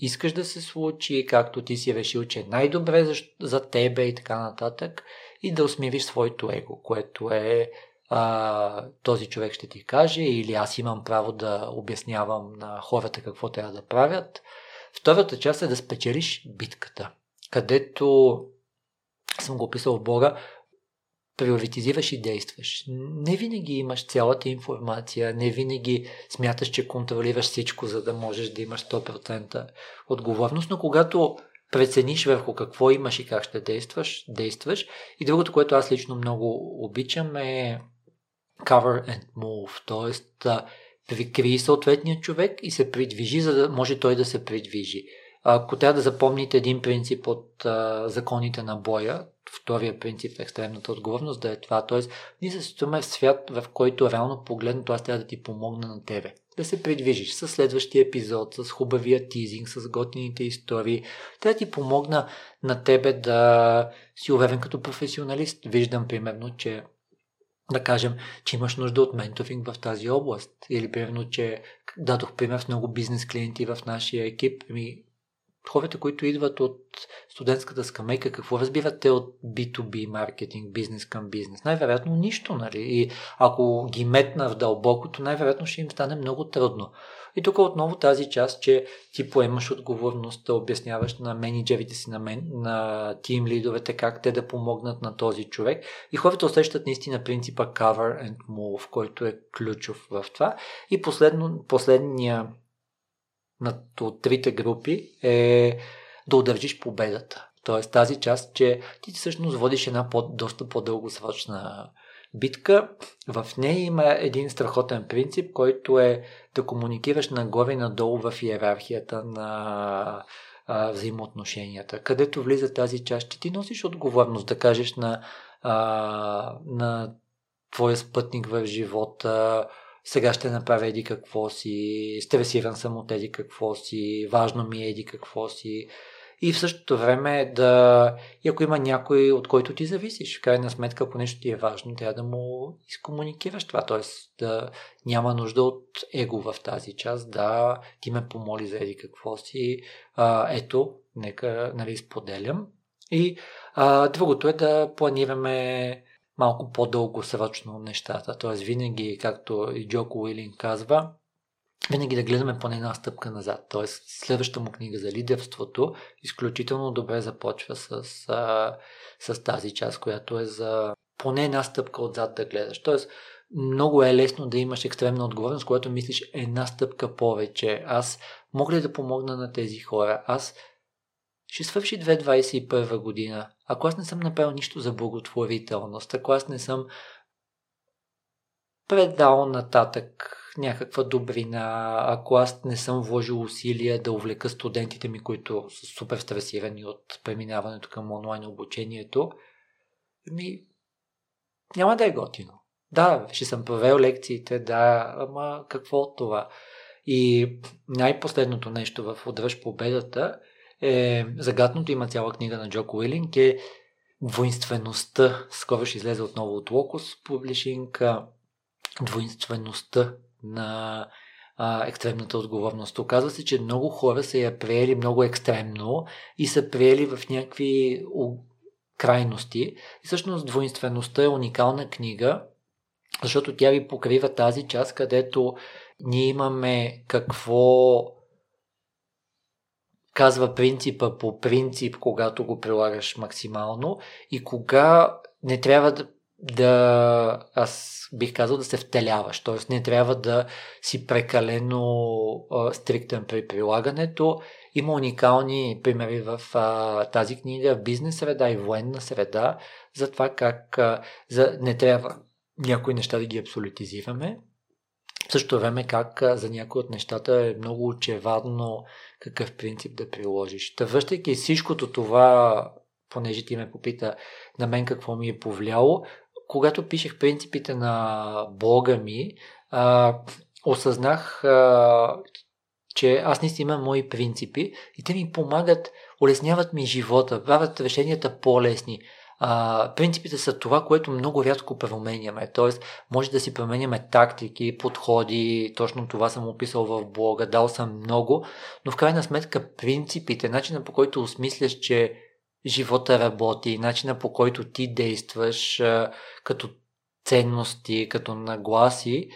искаш да се случи, както ти си решил, че е най-добре за, за тебе и така нататък, и да усмириш своето его, което е а, този човек ще ти каже, или аз имам право да обяснявам на хората какво трябва да правят. Втората част е да спечелиш битката, където съм го описал в Бога, приоритизираш и действаш. Не винаги имаш цялата информация, не винаги смяташ, че контролираш всичко, за да можеш да имаш 100% отговорност, но когато прецениш върху какво имаш и как ще действаш, действаш. И другото, което аз лично много обичам е cover and move, т.е. прикри съответния човек и се придвижи, за да може той да се придвижи. Ако трябва да запомните един принцип от а, законите на боя, втория принцип в екстремната отговорност да е това. Тоест, ние се стоиме в свят, в който реално погледнато аз трябва да ти помогна на тебе. Да се придвижиш с следващия епизод, с хубавия тизинг, с готините истории. Трябва да ти помогна на тебе да си уверен като професионалист. Виждам примерно, че да кажем, че имаш нужда от менторинг в тази област. Или примерно, че дадох пример с много бизнес клиенти в нашия екип. Ми, хората, които идват от студентската скамейка, какво разбират те от B2B маркетинг, бизнес към бизнес? Най-вероятно нищо, нали? И ако ги метна в дълбокото, най-вероятно ще им стане много трудно. И тук отново тази част, че ти поемаш отговорността, обясняваш на менеджерите си, на, мен, на тим лидовете как те да помогнат на този човек. И хората усещат наистина принципа cover and move, който е ключов в това. И последно, последния от трите групи е да удържиш победата. Тоест тази част, че ти всъщност водиш една по, доста по-дългосрочна битка. В нея има един страхотен принцип, който е да комуникираш нагоре надолу в иерархията на а, взаимоотношенията. Където влиза тази част, че ти носиш отговорност да кажеш на, а, на твоя спътник в живота, сега ще направя еди какво си, стресиран съм от еди какво си, важно ми е еди какво си. И в същото време да, и ако има някой, от който ти зависиш, в крайна сметка, ако нещо ти е важно, трябва да му изкомуникираш това, т.е. да няма нужда от его в тази част, да ти ме помоли за еди какво си, а, ето, нека нали, споделям. И а, другото е да планираме малко по-дългосрочно нещата. Т.е. винаги, както и Джоко Уилин казва, винаги да гледаме поне една стъпка назад. Т.е. следващата му книга за лидерството изключително добре започва с, а, с тази част, която е за поне една стъпка отзад да гледаш. Тоест, много е лесно да имаш екстремна отговорност, когато мислиш една стъпка повече. Аз мога ли да помогна на тези хора? Аз ще свърши 2021 година. Ако аз не съм направил нищо за благотворителност, ако аз не съм предал нататък някаква добрина, ако аз не съм вложил усилия да увлека студентите ми, които са супер стресирани от преминаването към онлайн обучението, ми няма да е готино. Да, ще съм провел лекциите, да, ама какво от това? И най-последното нещо в Удръж победата – е загадното. Има цяла книга на Джоко Уилинг, е двойствеността. Скоро ще излезе отново от Локус Публишинг. Двойствеността на а, екстремната отговорност. Оказва се, че много хора са я приели много екстремно и са приели в някакви крайности. И всъщност двойствеността е уникална книга, защото тя ви покрива тази част, където ние имаме какво казва принципа по принцип, когато го прилагаш максимално и кога не трябва да, да аз бих казал да се втеляваш, т.е. не трябва да си прекалено а, стриктен при прилагането. Има уникални примери в а, тази книга, в бизнес среда и военна среда, за това как а, за, не трябва някои неща да ги абсолютизираме. В същото време как за някои от нещата е много очевадно какъв принцип да приложиш. Та връщайки всичкото това, понеже ти ме попита на мен какво ми е повлияло, когато пишех принципите на блога ми, а, осъзнах, а, че аз наистина имам мои принципи и те ми помагат, улесняват ми живота, правят решенията по-лесни. А, принципите са това, което много рядко променяме. Тоест, може да си променяме тактики, подходи, точно това съм описал в блога, дал съм много, но в крайна сметка принципите, начина по който осмисляш, че живота работи, начина по който ти действаш като ценности, като нагласи,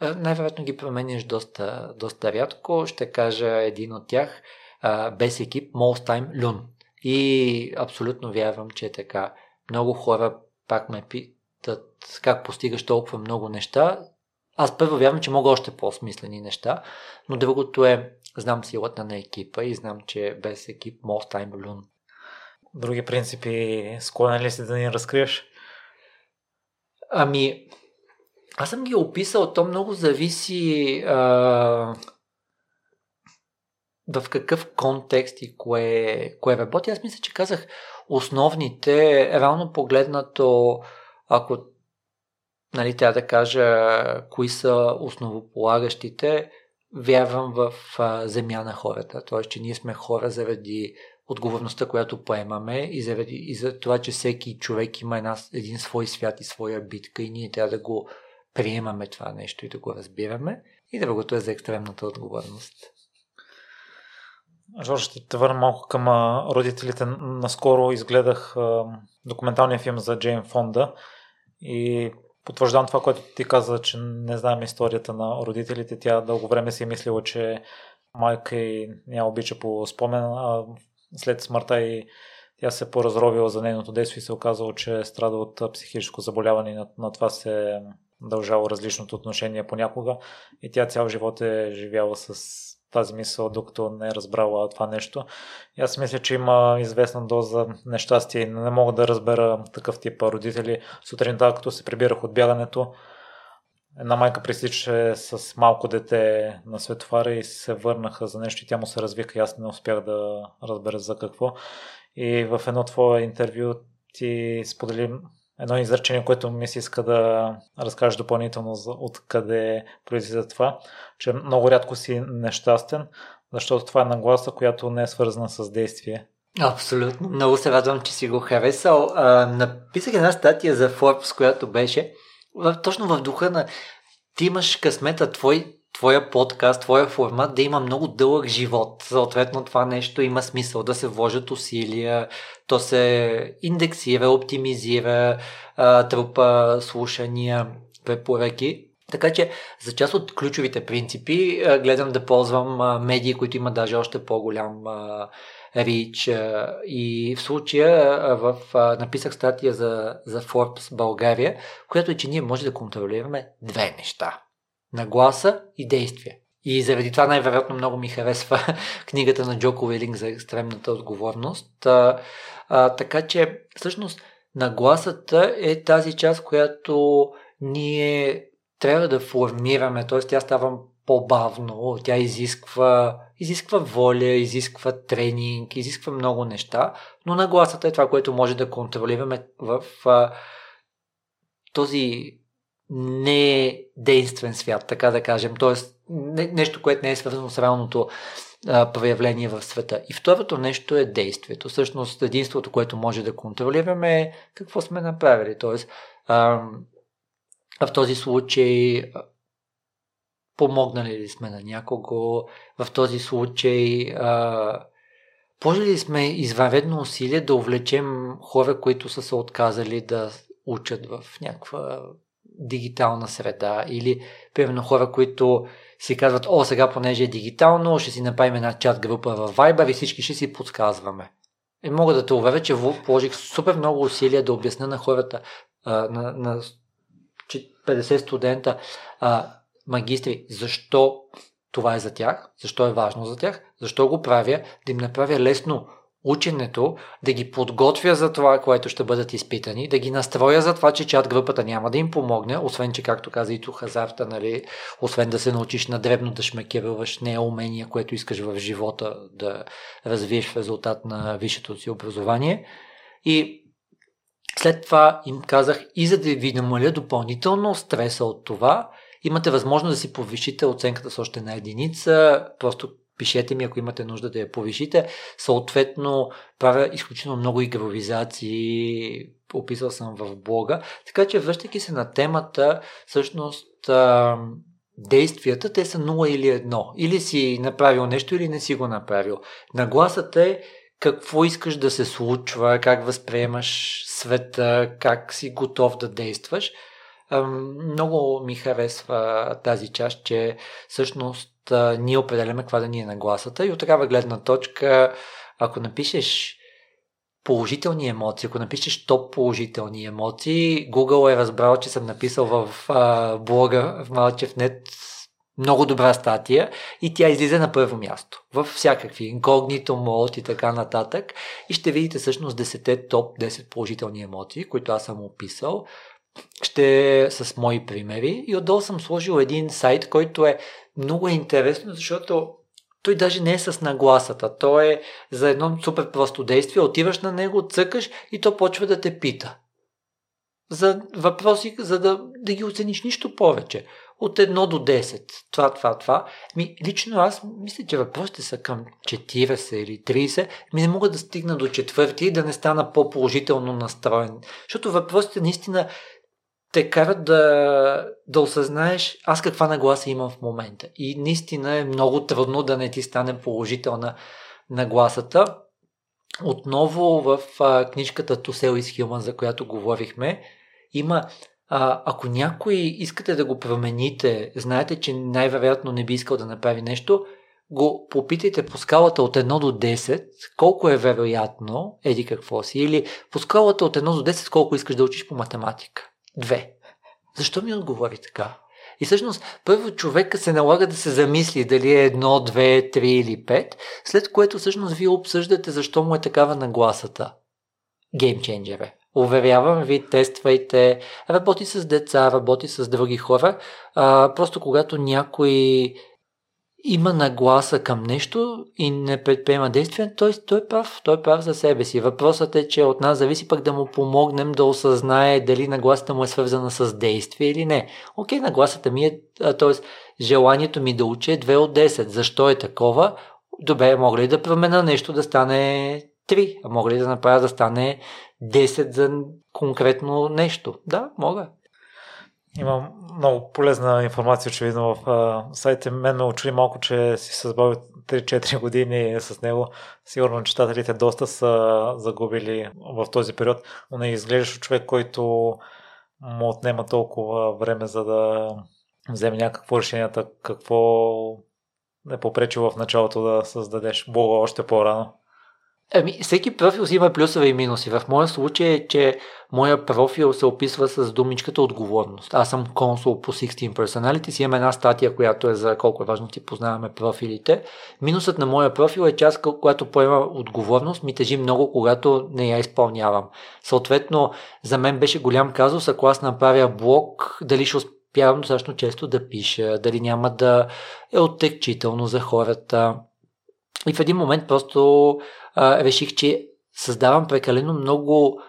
най-вероятно ги променяш доста, доста рядко. Ще кажа един от тях, без екип, Most Time Lun. И абсолютно вярвам, че е така. Много хора пак ме питат как постигаш толкова много неща. Аз първо вярвам, че мога още по-смислени неща, но другото е, знам силата на екипа и знам, че без екип most time balloon. Други принципи склонен ли си да ни разкриеш? Ами, аз съм ги описал, то много зависи а, в какъв контекст и кое, кое работи. Аз мисля, че казах основните, реално погледнато, ако нали, трябва да кажа кои са основополагащите, вярвам в а, земя на хората. Т.е. че ние сме хора заради отговорността, която поемаме и, заради, и за това, че всеки човек има една, един свой свят и своя битка и ние трябва да го приемаме това нещо и да го разбираме. И другото е за екстремната отговорност. Жорж, ще те върна малко към родителите. Наскоро изгледах документалния филм за Джейн Фонда и потвърждавам това, което ти каза, че не знаем историята на родителите. Тя дълго време си е мислила, че майка й ня обича по спомен, а след смъртта и тя се поразровила за нейното действие и се оказало, че страда от психическо заболяване и на, на това се дължало различното отношение понякога и тя цял живот е живяла с тази мисъл, докато не е разбрала това нещо. И аз мисля, че има известна доза нещастие и не мога да разбера такъв тип родители. Сутринта, като се прибирах от бягането, една майка пресичаше с малко дете на светофара и се върнаха за нещо и тя му се развика и аз не успях да разбера за какво. И в едно твое интервю ти сподели едно изречение, което ми се иска да разкажеш допълнително за откъде произлиза това, че много рядко си нещастен, защото това е нагласа, която не е свързана с действие. Абсолютно. Много се радвам, че си го харесал. А, написах една статия за Forbes, която беше точно в духа на ти имаш късмета, твой твоя подкаст, твоя формат да има много дълъг живот. Съответно това нещо има смисъл да се вложат усилия, то се индексира, оптимизира, трупа слушания, препоръки. Така че за част от ключовите принципи гледам да ползвам медии, които имат даже още по-голям рич. И в случая в, написах статия за, за Forbes България, която е, че ние може да контролираме две неща нагласа и действие. И заради това най-вероятно много ми харесва книгата на Джоко Уилинг за екстремната отговорност. А, а, така че, всъщност, нагласата е тази част, която ние трябва да формираме, т.е. тя става по-бавно, тя изисква, изисква воля, изисква тренинг, изисква много неща, но нагласата е това, което може да контролираме в а, този не е действен свят, така да кажем. Тоест, не, нещо, което не е свързано с реалното а, проявление в света. И второто нещо е действието. Всъщност, единството, което може да контролираме е какво сме направили. Тоест, а, в този случай помогнали ли сме на някого, в този случай а, положили сме извънредно усилие да увлечем хора, които са се отказали да учат в някаква дигитална среда или примерно хора, които си казват, о, сега понеже е дигитално, ще си направим една чат група в Viber и всички ще си подсказваме. И мога да те уверя, че положих супер много усилия да обясня на хората, на, на 50 студента, магистри, защо това е за тях, защо е важно за тях, защо го правя, да им направя лесно ученето, да ги подготвя за това, което ще бъдат изпитани, да ги настроя за това, че чат групата няма да им помогне, освен, че, както каза Ито Хазарта, нали, освен да се научиш на древно да шмекеруваш, не е умение, което искаш в живота да развиеш в резултат на висшето си образование. И след това им казах и за да ви намаля допълнително стреса от това, имате възможност да си повишите оценката с още една единица, просто пишете ми, ако имате нужда да я повишите. Съответно, правя изключително много игровизации, описал съм в блога. Така че, връщайки се на темата, всъщност действията, те са 0 или 1. Или си направил нещо, или не си го направил. Нагласата е какво искаш да се случва, как възприемаш света, как си готов да действаш. Много ми харесва тази част, че всъщност ние определяме каква да ни е нагласата и от такава гледна точка, ако напишеш положителни емоции, ако напишеш топ положителни емоции, Google е разбрал, че съм написал в блога в Малчев.net много добра статия и тя излиза на първо място в всякакви инкогнито, мод и така нататък. И ще видите всъщност 10 топ 10 положителни емоции, които аз съм описал ще е с мои примери и отдолу съм сложил един сайт, който е много интересно, защото той даже не е с нагласата. То е за едно супер просто действие. Отиваш на него, цъкаш и то почва да те пита. За въпроси, за да, да ги оцениш нищо повече. От 1 до 10. Това, това, това. Ми, лично аз мисля, че въпросите са към 40 или 30. Ми не мога да стигна до четвърти и да не стана по-положително настроен. Защото въпросите наистина те карат да, да осъзнаеш аз каква нагласа имам в момента. И наистина е много трудно да не ти стане положителна нагласата. Отново в а, книжката Sell is Human, за която говорихме, има а, ако някой искате да го промените, знаете, че най-вероятно не би искал да направи нещо, го попитайте по скалата от 1 до 10, колко е вероятно, еди какво си, или по скалата от 1 до 10, колко искаш да учиш по математика. Две. Защо ми отговори така? И всъщност, първо човека се налага да се замисли дали е едно, две, три или пет, след което всъщност вие обсъждате защо му е такава нагласата. Геймченджер е. Уверявам ви, тествайте, работи с деца, работи с други хора. А, просто когато някой има нагласа към нещо и не предприема действия, той, той е прав, той е прав за себе си. Въпросът е, че от нас зависи пък да му помогнем да осъзнае дали нагласата му е свързана с действие или не. Окей, нагласата ми е, т.е. желанието ми да уча е 2 от 10. Защо е такова? Добре, мога ли да промена нещо да стане 3, а мога ли да направя да стане 10 за конкретно нещо? Да, мога. Има много полезна информация, очевидно, в сайта. Мен ме очуди малко, че си се забавил 3-4 години с него. Сигурно читателите доста са загубили в този период, но не изглеждаш човек, който му отнема толкова време, за да вземе някакво решенията, какво не попречи в началото да създадеш Бога още по-рано. Ами, всеки профил си има плюсове и минуси. В моя случай е, че моя профил се описва с думичката отговорност. Аз съм консул по 16 Personalities, имам една статия, която е за колко е важно ти познаваме профилите. Минусът на моя профил е част, която поема отговорност, ми тежи много, когато не я изпълнявам. Съответно, за мен беше голям казус, ако аз направя блог, дали ще успявам достатъчно често да пиша, дали няма да е оттекчително за хората. И в един момент просто реших, че създавам прекалено много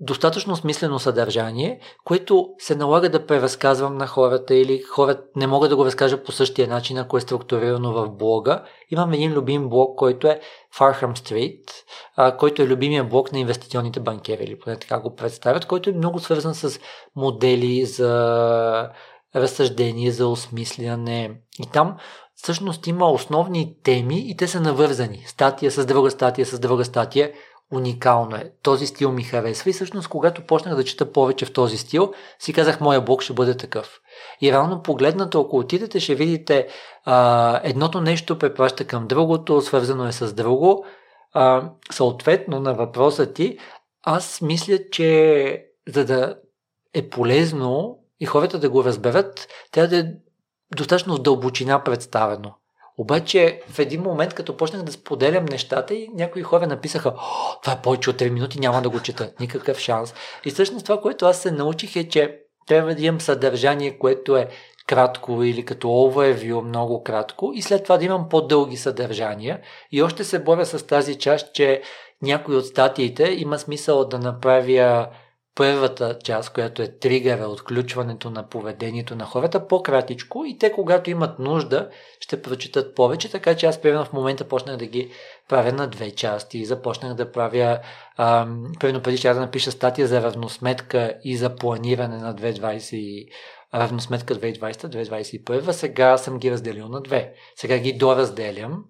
достатъчно смислено съдържание, което се налага да преразказвам на хората или хората не могат да го разкажа по същия начин, ако е структурирано в блога. Имам един любим блог, който е Farham Street, а, който е любимия блог на инвестиционните банкери, или поне така го представят, който е много свързан с модели за разсъждение, за осмисляне. И там всъщност има основни теми и те са навързани. Статия с друга статия с друга статия. уникално е. Този стил ми харесва и всъщност когато почнах да чета повече в този стил, си казах, моя блог ще бъде такъв. И реално погледнато, ако отидете, ще видите а, едното нещо препраща към другото, свързано е с друго. А, съответно на въпроса ти, аз мисля, че за да е полезно и хората да го разберат, трябва да е достатъчно в дълбочина представено. Обаче в един момент, като почнах да споделям нещата и някои хора написаха, това е повече от 3 минути, няма да го чета, никакъв шанс. И всъщност това, което аз се научих е, че трябва да имам съдържание, което е кратко или като overview много кратко и след това да имам по-дълги съдържания. И още се боря с тази част, че някои от статиите има смисъл да направя първата част, която е тригъра, отключването на поведението на хората, по-кратичко и те, когато имат нужда, ще прочитат повече, така че аз примерно в момента почнах да ги правя на две части. Започнах да правя, ам, примерно преди ще да напиша статия за равносметка и за планиране на 2020 равносметка 2020-2021, сега съм ги разделил на две. Сега ги доразделям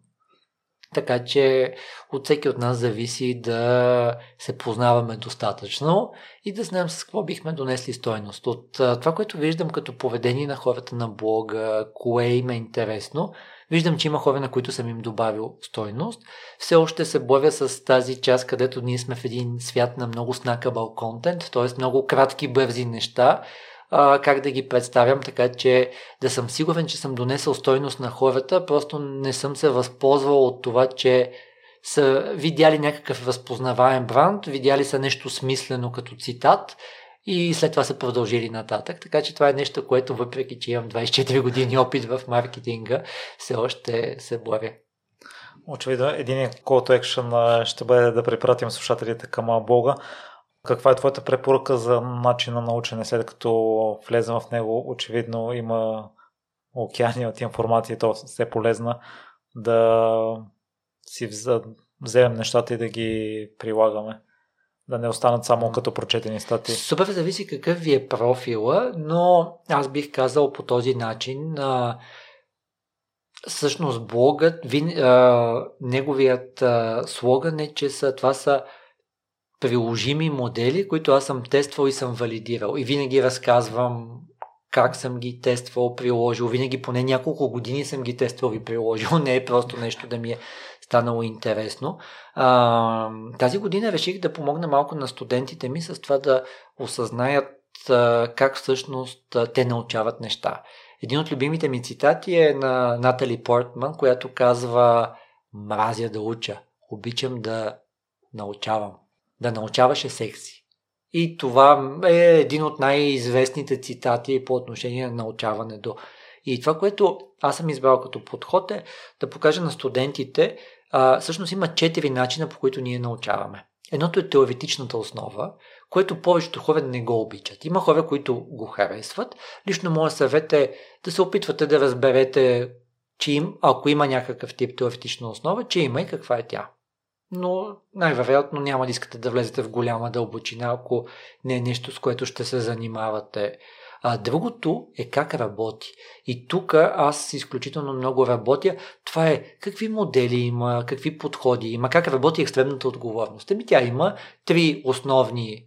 така че от всеки от нас зависи да се познаваме достатъчно и да знаем с какво бихме донесли стойност. От това, което виждам като поведение на хората на блога, кое им е интересно, виждам, че има хора, на които съм им добавил стойност. Все още се боря с тази част, където ние сме в един свят на много снакабъл контент, т.е. много кратки, бързи неща, а, как да ги представям, така че да съм сигурен, че съм донесъл стойност на хората, просто не съм се възползвал от това, че са видяли някакъв разпознаваем бранд, видяли са нещо смислено като цитат и след това са продължили нататък. Така че това е нещо, което въпреки, че имам 24 години опит в маркетинга, все още се боря. Очевидно, един call to action ще бъде да препратим слушателите към блога. Каква е твоята препоръка за начина на учене, след като влезем в него? Очевидно има океани от информация, то все полезна да си вземем нещата и да ги прилагаме. Да не останат само като прочетени статии. Супер зависи какъв ви е профила, но аз бих казал по този начин. А, всъщност блогът, ви, а, неговият а, слоган е, че са, това са приложими модели, които аз съм тествал и съм валидирал. И винаги разказвам как съм ги тествал, приложил. Винаги поне няколко години съм ги тествал и приложил. Не е просто нещо да ми е станало интересно. А, тази година реших да помогна малко на студентите ми с това да осъзнаят а, как всъщност а, те научават неща. Един от любимите ми цитати е на Натали Портман, която казва Мразя да уча, обичам да научавам да научаваше секси. И това е един от най-известните цитати по отношение на научаването. И това, което аз съм избрал като подход е да покажа на студентите, а, всъщност има четири начина по които ние научаваме. Едното е теоретичната основа, което повечето хора не го обичат. Има хора, които го харесват. Лично моят съвет е да се опитвате да разберете, че им, ако има някакъв тип теоретична основа, че има и каква е тя но най-вероятно няма да искате да влезете в голяма дълбочина, ако не е нещо, с което ще се занимавате. А другото е как работи. И тук аз изключително много работя. Това е какви модели има, какви подходи има, как работи екстремната отговорност. Ами тя има три основни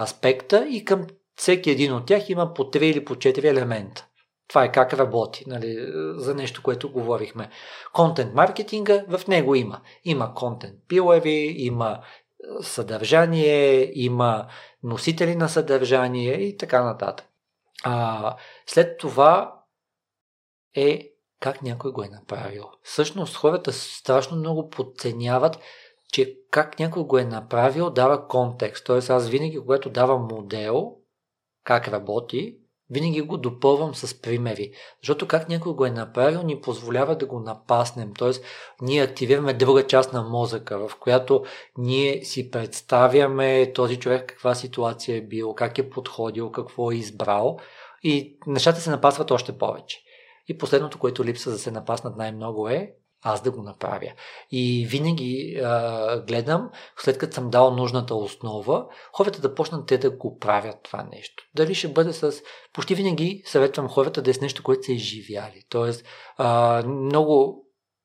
аспекта и към всеки един от тях има по три или по четири елемента. Това е как работи, нали, за нещо, което говорихме. Контент маркетинга в него има. Има контент пилари, има е, съдържание, има носители на съдържание и така нататък. А, след това е как някой го е направил. Всъщност хората страшно много подценяват, че как някой го е направил дава контекст. Тоест аз винаги, когато давам модел, как работи, винаги го допълвам с примери. Защото как някой го е направил, ни позволява да го напаснем. Тоест, ние активираме друга част на мозъка, в която ние си представяме този човек каква ситуация е бил, как е подходил, какво е избрал и нещата се напасват още повече. И последното, което липсва да се напаснат най-много е аз да го направя. И винаги а, гледам, след като съм дал нужната основа, хората да почнат те да го правят това нещо. Дали ще бъде с... Почти винаги съветвам хората да е с нещо, което са изживяли. Тоест, а, много...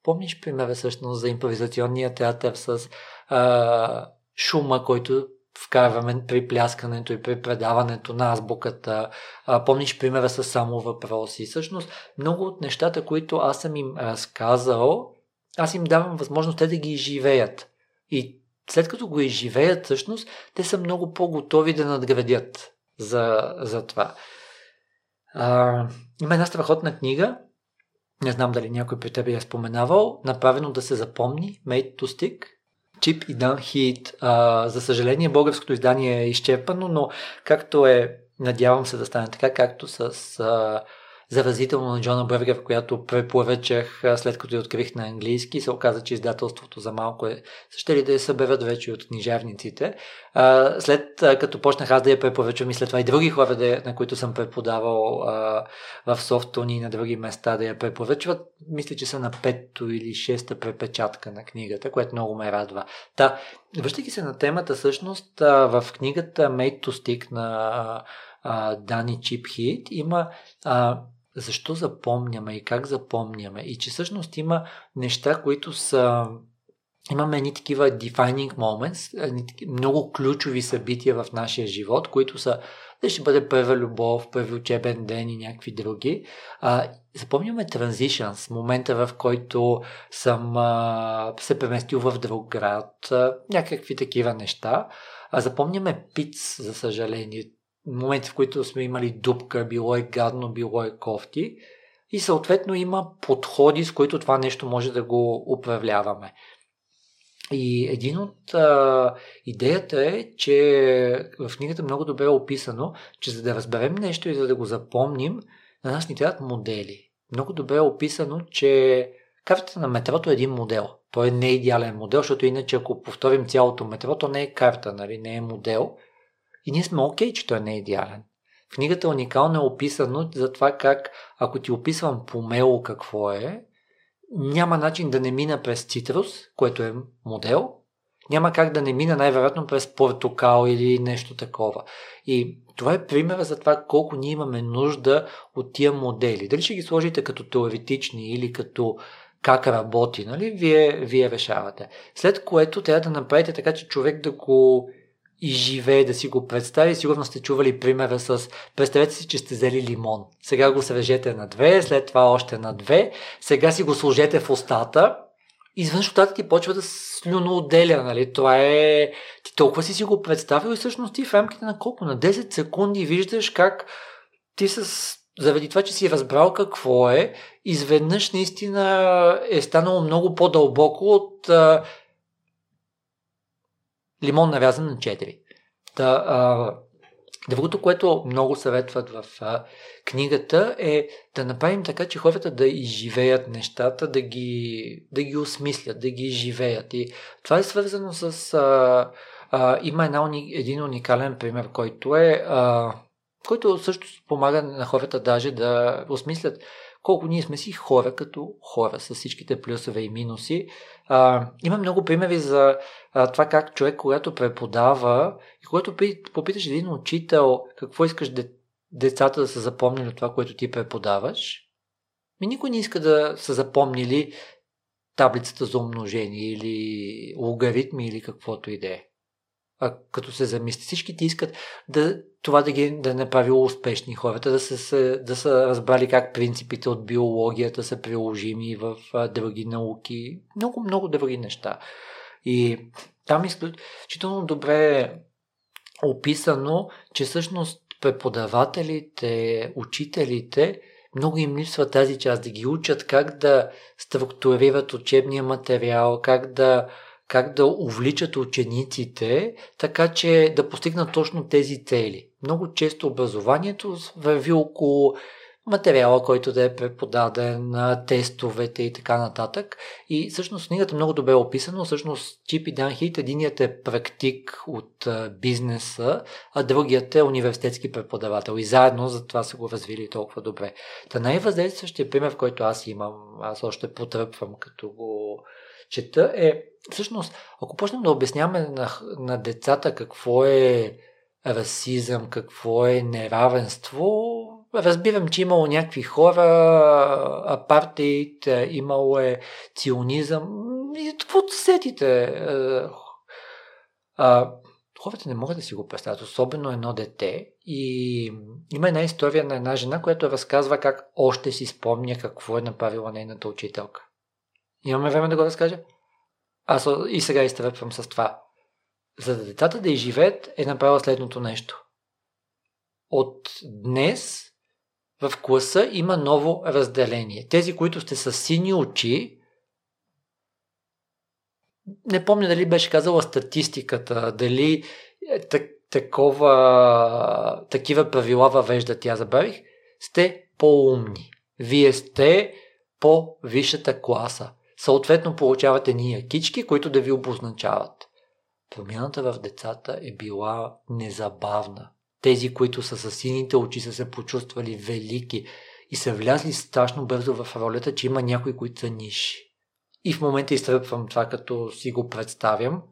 Помниш примера всъщност за импровизационния театър с а, шума, който вкарваме при пляскането и при предаването на азбуката. А, помниш примера с само въпроси. Всъщност, много от нещата, които аз съм им разказал, аз им давам възможност те да ги изживеят. И след като го изживеят, всъщност, те са много по-готови да надградят за, за това. А, има една страхотна книга, не знам дали някой при тебе я е споменавал, направено да се запомни, Made to Stick, Чип и Дан Хит. А, за съжаление, българското издание е изчерпано, но както е, надявам се да стане така, както с а, заразително на Джона Бъргер, която препоръчах след като я открих на английски. Се оказа, че издателството за малко е също ли да я съберат вече от книжарниците. След като почнах аз да я препоръчвам и след това и други хора, на които съм преподавал в софтуни и на други места да я препоръчват, мисля, че са на пето или шеста препечатка на книгата, което много ме радва. Та, връщайки се на темата, всъщност в книгата Made to Stick на Дани Чип Хит има а, защо запомняме и как запомняме. И че всъщност има неща, които са имаме едни такива defining moments, много ключови събития в нашия живот, които са да ще бъде първа любов, първи учебен ден и някакви други. А, запомняме transitions, момента в който съм а, се преместил в друг град, а, някакви такива неща. А запомняме пиц, за съжаление моменти, в които сме имали дупка, било е гадно, било е кофти. И съответно има подходи, с които това нещо може да го управляваме. И един от а, идеята е, че в книгата много добре е описано, че за да разберем нещо и за да го запомним, на нас ни трябват модели. Много добре е описано, че картата на метрото е един модел. Той не е идеален модел, защото иначе ако повторим цялото метро, то не е карта, нали? не е модел. И ние сме окей, okay, че той не е идеален. В книгата уникално е описано за това как, ако ти описвам помело какво е, няма начин да не мина през цитрус, което е модел, няма как да не мина най-вероятно през портокал или нещо такова. И това е примера за това колко ние имаме нужда от тия модели. Дали ще ги сложите като теоретични или като как работи, нали? Вие, вие решавате. След което трябва да направите така, че човек да го и живее да си го представи. Сигурно сте чували примера с представете си, че сте взели лимон. Сега го свежете на две, след това още на две, сега си го сложете в устата. Извънш устата ти почва да слюно отделя, нали? Това е... Ти толкова си си го представил и всъщност ти в рамките на колко? На 10 секунди виждаш как ти с заради това, че си разбрал какво е, изведнъж наистина е станало много по-дълбоко от лимон навязан на 4. Та, а, другото, което много съветват в а, книгата е да направим така, че хората да изживеят нещата, да ги, да ги осмислят, да ги изживеят. И това е свързано с... А, а, има една, един уникален пример, който е... А, който също помага на хората даже да осмислят колко ние сме си хора като хора, с всичките плюсове и минуси. А, има много примери за а, това как човек, когато преподава и когато попиташ един учител какво искаш де, децата да са запомнили от това, което ти преподаваш, ми никой не иска да са запомнили таблицата за умножение или логаритми или каквото и да е а, като се замисли. Всички ти искат да, това да ги да направило успешни хората, да са, да са разбрали как принципите от биологията са приложими в а, други науки, много, много други неща. И там изключително добре е описано, че всъщност преподавателите, учителите, много им липсва тази част да ги учат как да структурират учебния материал, как да как да увличат учениците, така че да постигнат точно тези цели. Много често образованието върви около материала, който да е преподаден, тестовете и така нататък. И всъщност книгата много добре е описано. Всъщност Чип и Дан Хит, единият е практик от бизнеса, а другият е университетски преподавател. И заедно за това са го развили толкова добре. Та най-въздействащия пример, който аз имам, аз още потръпвам като го чета е, всъщност, ако почнем да обясняваме на, на децата какво е расизъм, какво е неравенство, разбирам, че имало някакви хора, апартейт, имало е ционизъм, и какво сетите? А, хората не могат да си го представят, особено едно дете. И има една история на една жена, която разказва как още си спомня какво е направила нейната учителка. Имаме време да го разкажа? Аз и сега изтръпвам с това. За да децата да изживеят е направила следното нещо. От днес в класа има ново разделение. Тези, които сте с сини очи, не помня дали беше казала статистиката, дали е, такова, такива правила въвежда тя, забравих, сте по-умни. Вие сте по-висшата класа. Съответно получавате ние кички, които да ви обозначават. Промяната в децата е била незабавна. Тези, които са с сините очи, са се почувствали велики и са влязли страшно бързо в ролята, че има някои, които са ниши. И в момента изтръпвам това, като си го представям.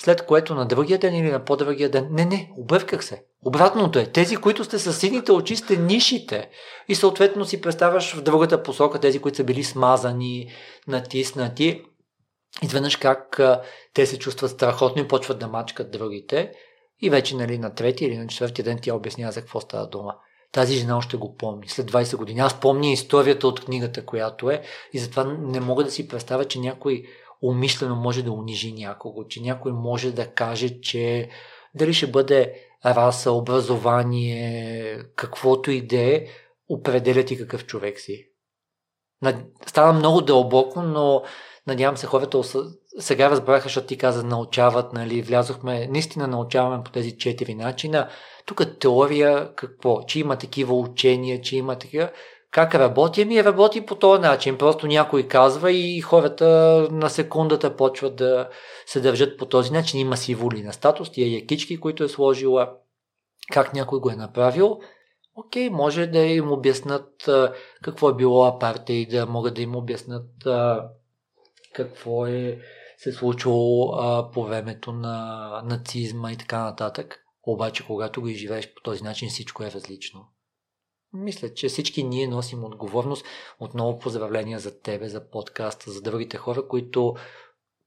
След което на другия ден или на по-другия ден, не, не, обърках се. Обратното е, тези, които сте с сините очи, сте нишите. И съответно си представяш в другата посока тези, които са били смазани, натиснати. Изведнъж как те се чувстват страхотно и почват да мачкат другите. И вече нали, на трети или на четвъртия ден тя обяснява за какво става дума. Тази жена още го помни. След 20 години. Аз помня историята от книгата, която е. И затова не мога да си представя, че някой умишлено може да унижи някого, че някой може да каже, че дали ще бъде раса, образование, каквото и да е, определя ти какъв човек си. Става много дълбоко, но надявам се хората сега разбраха, защото ти каза научават, нали, влязохме, наистина научаваме по тези четири начина. Тук теория какво? Че има такива учения, че има такива. Как работи? Ами работи по този начин. Просто някой казва и хората на секундата почват да се държат по този начин. Има си воли на статус, тия якички, които е сложила, как някой го е направил. Окей, може да им обяснат какво е било апартей, да могат да им обяснат какво е се случило а, по времето на нацизма и така нататък. Обаче, когато го изживееш по този начин, всичко е различно. Мисля, че всички ние носим отговорност. Отново поздравления за тебе, за подкаста, за другите хора, които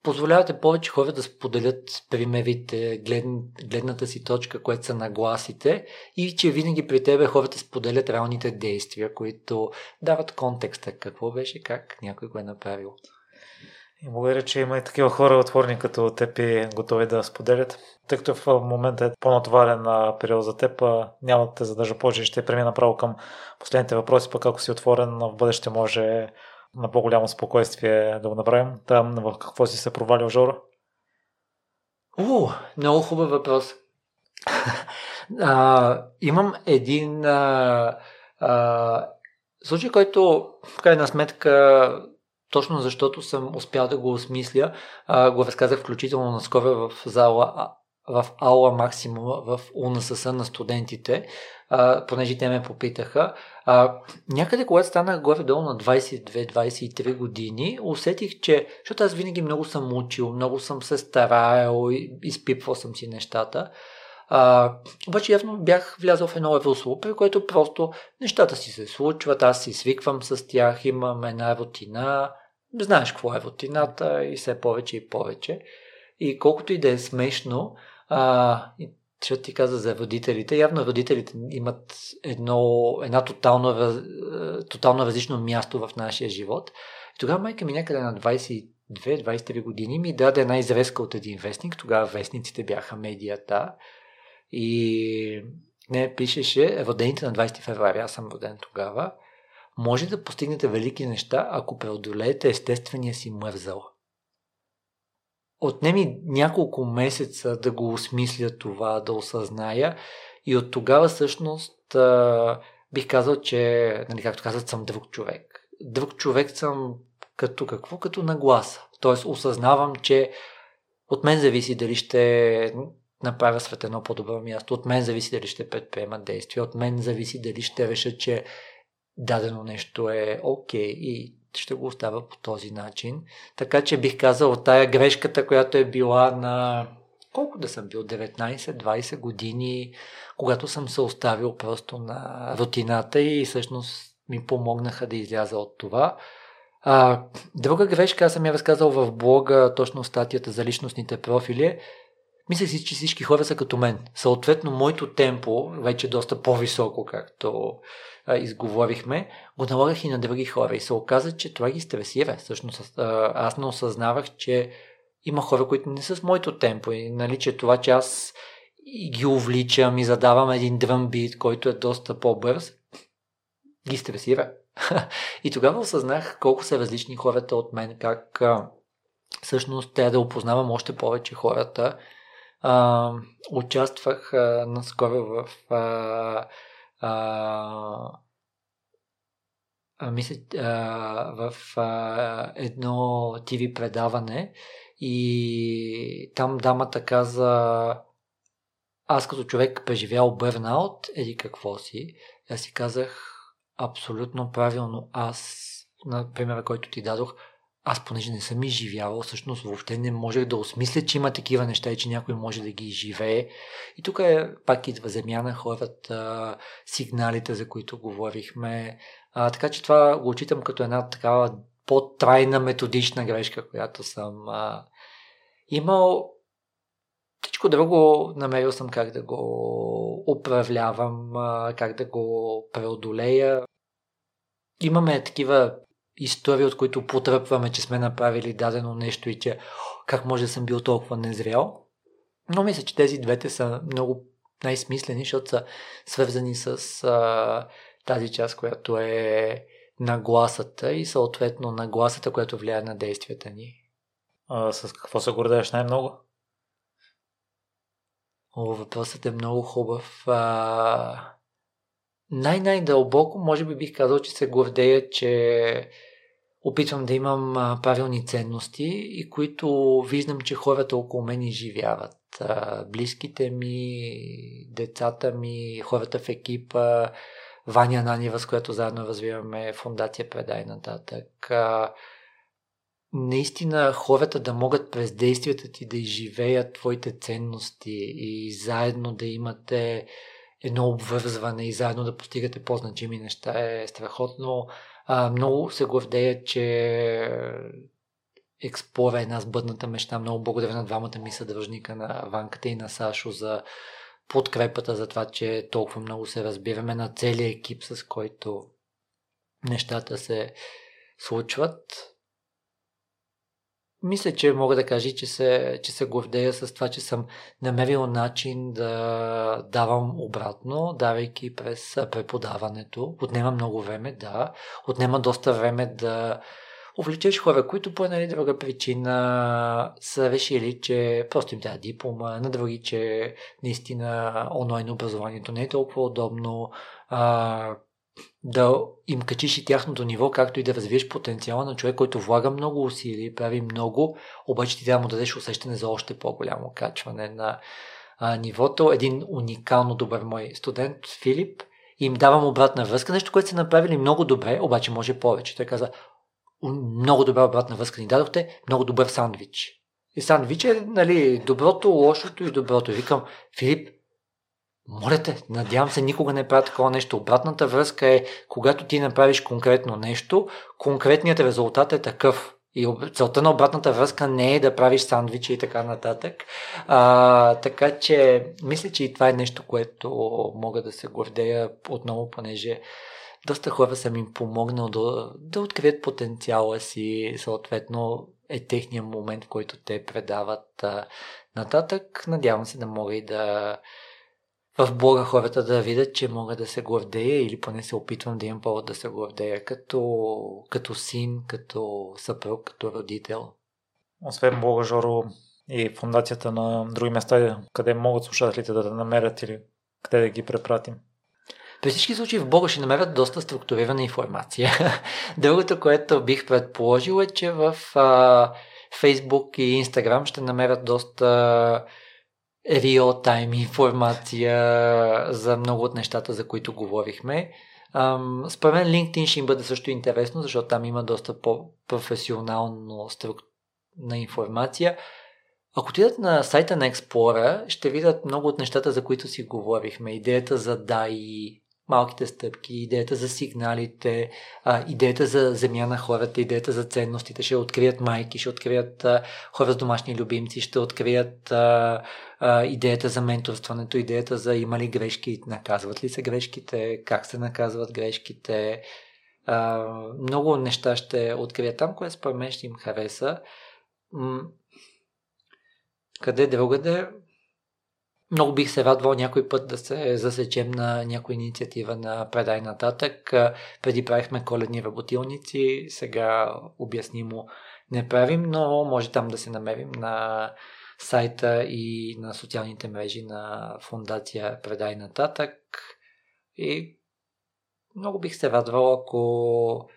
позволявате повече хора да споделят примерите, глед, гледната си точка, което са нагласите и че винаги при тебе хората споделят реалните действия, които дават контекста. Какво беше, как някой го е направил. И благодаря, че има и такива хора отворни като теб и готови да споделят. Тъй като в момента е по-натоварен период за теб, няма да те задържа повече, ще премина направо към последните въпроси, пък ако си отворен в бъдеще може на по-голямо спокойствие да го направим. Там в какво си се провалил, Жоро? О, много хубав въпрос. а, имам един а, а, случай, който в крайна сметка точно защото съм успял да го осмисля, а, го разказах включително наскоро в зала в Аула Максимума в УНСС на студентите, а, понеже те ме попитаха. А, някъде, когато станах горе-долу на 22-23 години, усетих, че, защото аз винаги много съм учил, много съм се стараял, изпипвал съм си нещата, а, обаче явно бях влязъл в едно русло, при което просто нещата си се случват, аз си свиквам с тях, имам една рутина, знаеш какво е рутината и все повече и повече. И колкото и да е смешно, а, защото ти каза за родителите, явно родителите имат едно, една тотално, тотално различно място в нашия живот. И тогава майка ми някъде на 22-23 години ми даде една изрезка от един вестник. Тогава вестниците бяха медията. И не пишеше родените на 20 февруари. Аз съм роден тогава може да постигнете велики неща, ако преодолеете естествения си мързъл. Отнеми няколко месеца да го осмисля това, да осъзная и от тогава всъщност бих казал, че, нали, както казват, съм друг човек. Друг човек съм като какво? Като нагласа. Тоест осъзнавам, че от мен зависи дали ще направя света едно по-добро място. От мен зависи дали ще предприема действия. От мен зависи дали ще реша, че дадено нещо е окей okay и ще го оставя по този начин. Така че бих казал от тая грешката, която е била на колко да съм бил, 19-20 години, когато съм се оставил просто на рутината и всъщност ми помогнаха да изляза от това. А, друга грешка, аз съм я разказал в блога, точно статията за личностните профили, мисля си, че всички хора са като мен. Съответно, моето темпо, вече доста по-високо, както а, изговорихме, го налагах и на други хора. И се оказа, че това ги стресира. Всъщност, а, аз не осъзнавах, че има хора, които не са с моето темпо. И нали, че това, че аз ги увличам и задавам един дръмбит, който е доста по-бърз, ги стресира. и тогава осъзнах колко са различни хората от мен, как а, всъщност трябва да опознавам още повече хората. А, участвах а, наскоро в а, а, мисля, в едно TV предаване и там дамата каза аз като човек преживял бърнаут, еди какво си. Аз си казах абсолютно правилно. Аз, на примера, който ти дадох, аз понеже не съм изживявал, всъщност въобще не можех да осмисля, че има такива неща и че някой може да ги изживее. И тук е, пак идва земя на хората, сигналите, за които говорихме. А, така че това го отчитам като една такава по-трайна методична грешка, която съм а, имал. Всичко друго намерил съм как да го управлявам, а, как да го преодолея. Имаме такива истории, от които потръпваме, че сме направили дадено нещо и че как може да съм бил толкова незрял. Но мисля, че тези двете са много най-смислени, защото са свързани с а, тази част, която е нагласата и съответно нагласата, която влияе на действията ни. А, с какво се гордееш най-много? О, въпросът е много хубав. А... Най-най-дълбоко, може би бих казал, че се гордея, че опитвам да имам правилни ценности и които виждам, че хората около мен изживяват. Близките ми, децата ми, хората в екипа, Ваня Нанива, с която заедно развиваме фундация Предай нататък. Наистина хората да могат през действията ти да изживеят твоите ценности и заедно да имате едно обвързване и заедно да постигате по-значими неща е страхотно. А, много се гордея, че Експлора е една сбъдната мечта. Много благодаря на двамата ми съдружника, на Ванката и на Сашо за подкрепата, за това, че толкова много се разбираме на целия екип, с който нещата се случват. Мисля, че мога да кажа, че се, че се гордея с това, че съм намерил начин да давам обратно, давайки през преподаването. Отнема много време, да. Отнема доста време да увлечеш хора, които по една или друга причина са решили, че просто им трябва диплома, на други, че наистина онлайн образованието не е толкова удобно, а, да им качиш и тяхното ниво, както и да развиеш потенциала на човек, който влага много усилия, прави много, обаче ти трябва да му дадеш усещане за още по-голямо качване на а, нивото. Един уникално добър мой студент, Филип, им давам обратна връзка, нещо, което са направили много добре, обаче може повече. Той каза, много добра обратна връзка ни дадохте, много добър сандвич. И сандвич е, нали, доброто, лошото и доброто. Викам, Филип, моля те, надявам се никога не правя такова нещо. Обратната връзка е, когато ти направиш конкретно нещо, конкретният резултат е такъв. И целта на обратната връзка не е да правиш сандвичи и така нататък. А, така че, мисля, че и това е нещо, което мога да се гордея отново, понеже доста хора съм им помогнал да, да открият потенциала си, съответно е техният момент, който те предават а, нататък. Надявам се да мога и да в Бога хората да видят, че мога да се гордея или поне се опитвам да имам повод да се гордея като, като син, като съпруг, като родител. Освен Бога, Жоро, и фундацията на други места, къде могат слушателите да намерят или къде да ги препратим? При всички случаи в Бога ще намерят доста структурирана информация. Другото, което бих предположил е, че в а, Facebook и Instagram ще намерят доста реал-тайм информация за много от нещата, за които говорихме. Според мен LinkedIn ще им бъде също интересно, защото там има доста по-професионално на информация. Ако отидат на сайта на Explorer, ще видят много от нещата, за които си говорихме. Идеята за DAI, малките стъпки, идеята за сигналите, а, идеята за земя на хората, идеята за ценностите. Ще открият майки, ще открият а, хора с домашни любимци, ще открият а, а, идеята за менторстването, идеята за има ли грешки, наказват ли се грешките, как се наказват грешките. А, много неща ще открият там, което според мен ще им хареса. М- къде другаде? Много бих се радвал някой път да се засечем на някоя инициатива на Предай нататък. Преди правихме коледни работилници, сега обяснимо не правим, но може там да се намерим на сайта и на социалните мрежи на фундация Предай нататък. И много бих се радвал, ако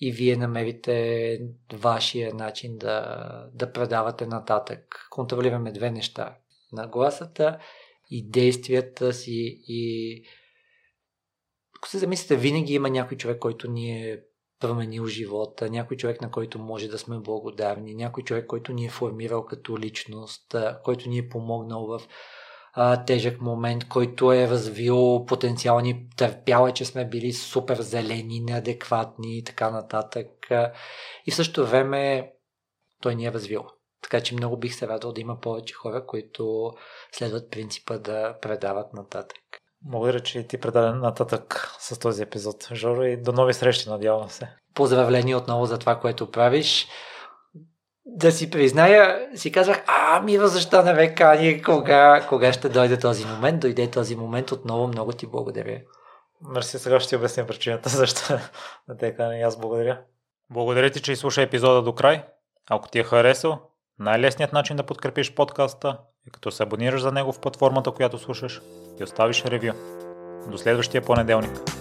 и вие намерите вашия начин да, да предавате нататък. Контролираме две неща нагласата и действията си и ако се замислите, винаги има някой човек, който ни е променил живота, някой човек, на който може да сме благодарни, някой човек, който ни е формирал като личност, който ни е помогнал в а, тежък момент, който е развил потенциални, търпял е, че сме били супер зелени, неадекватни и така нататък. И в същото време той ни е развил. Така че много бих се радвал да има повече хора, които следват принципа да предават нататък. Благодаря, че ти предаде нататък с този епизод, Жоро, и до нови срещи, надявам се. Поздравление отново за това, което правиш. Да си призная, си казах, а, Мира, защо не ме кани, кога, кога ще дойде този момент? Дойде този момент, отново много ти благодаря. Мерси, сега ще ти обясня причината, защо не те кани, аз благодаря. Благодаря ти, че изслуша епизода до край. Ако ти е харесал, най-лесният начин да подкрепиш подкаста е като се абонираш за него в платформата, която слушаш и оставиш ревю. До следващия понеделник.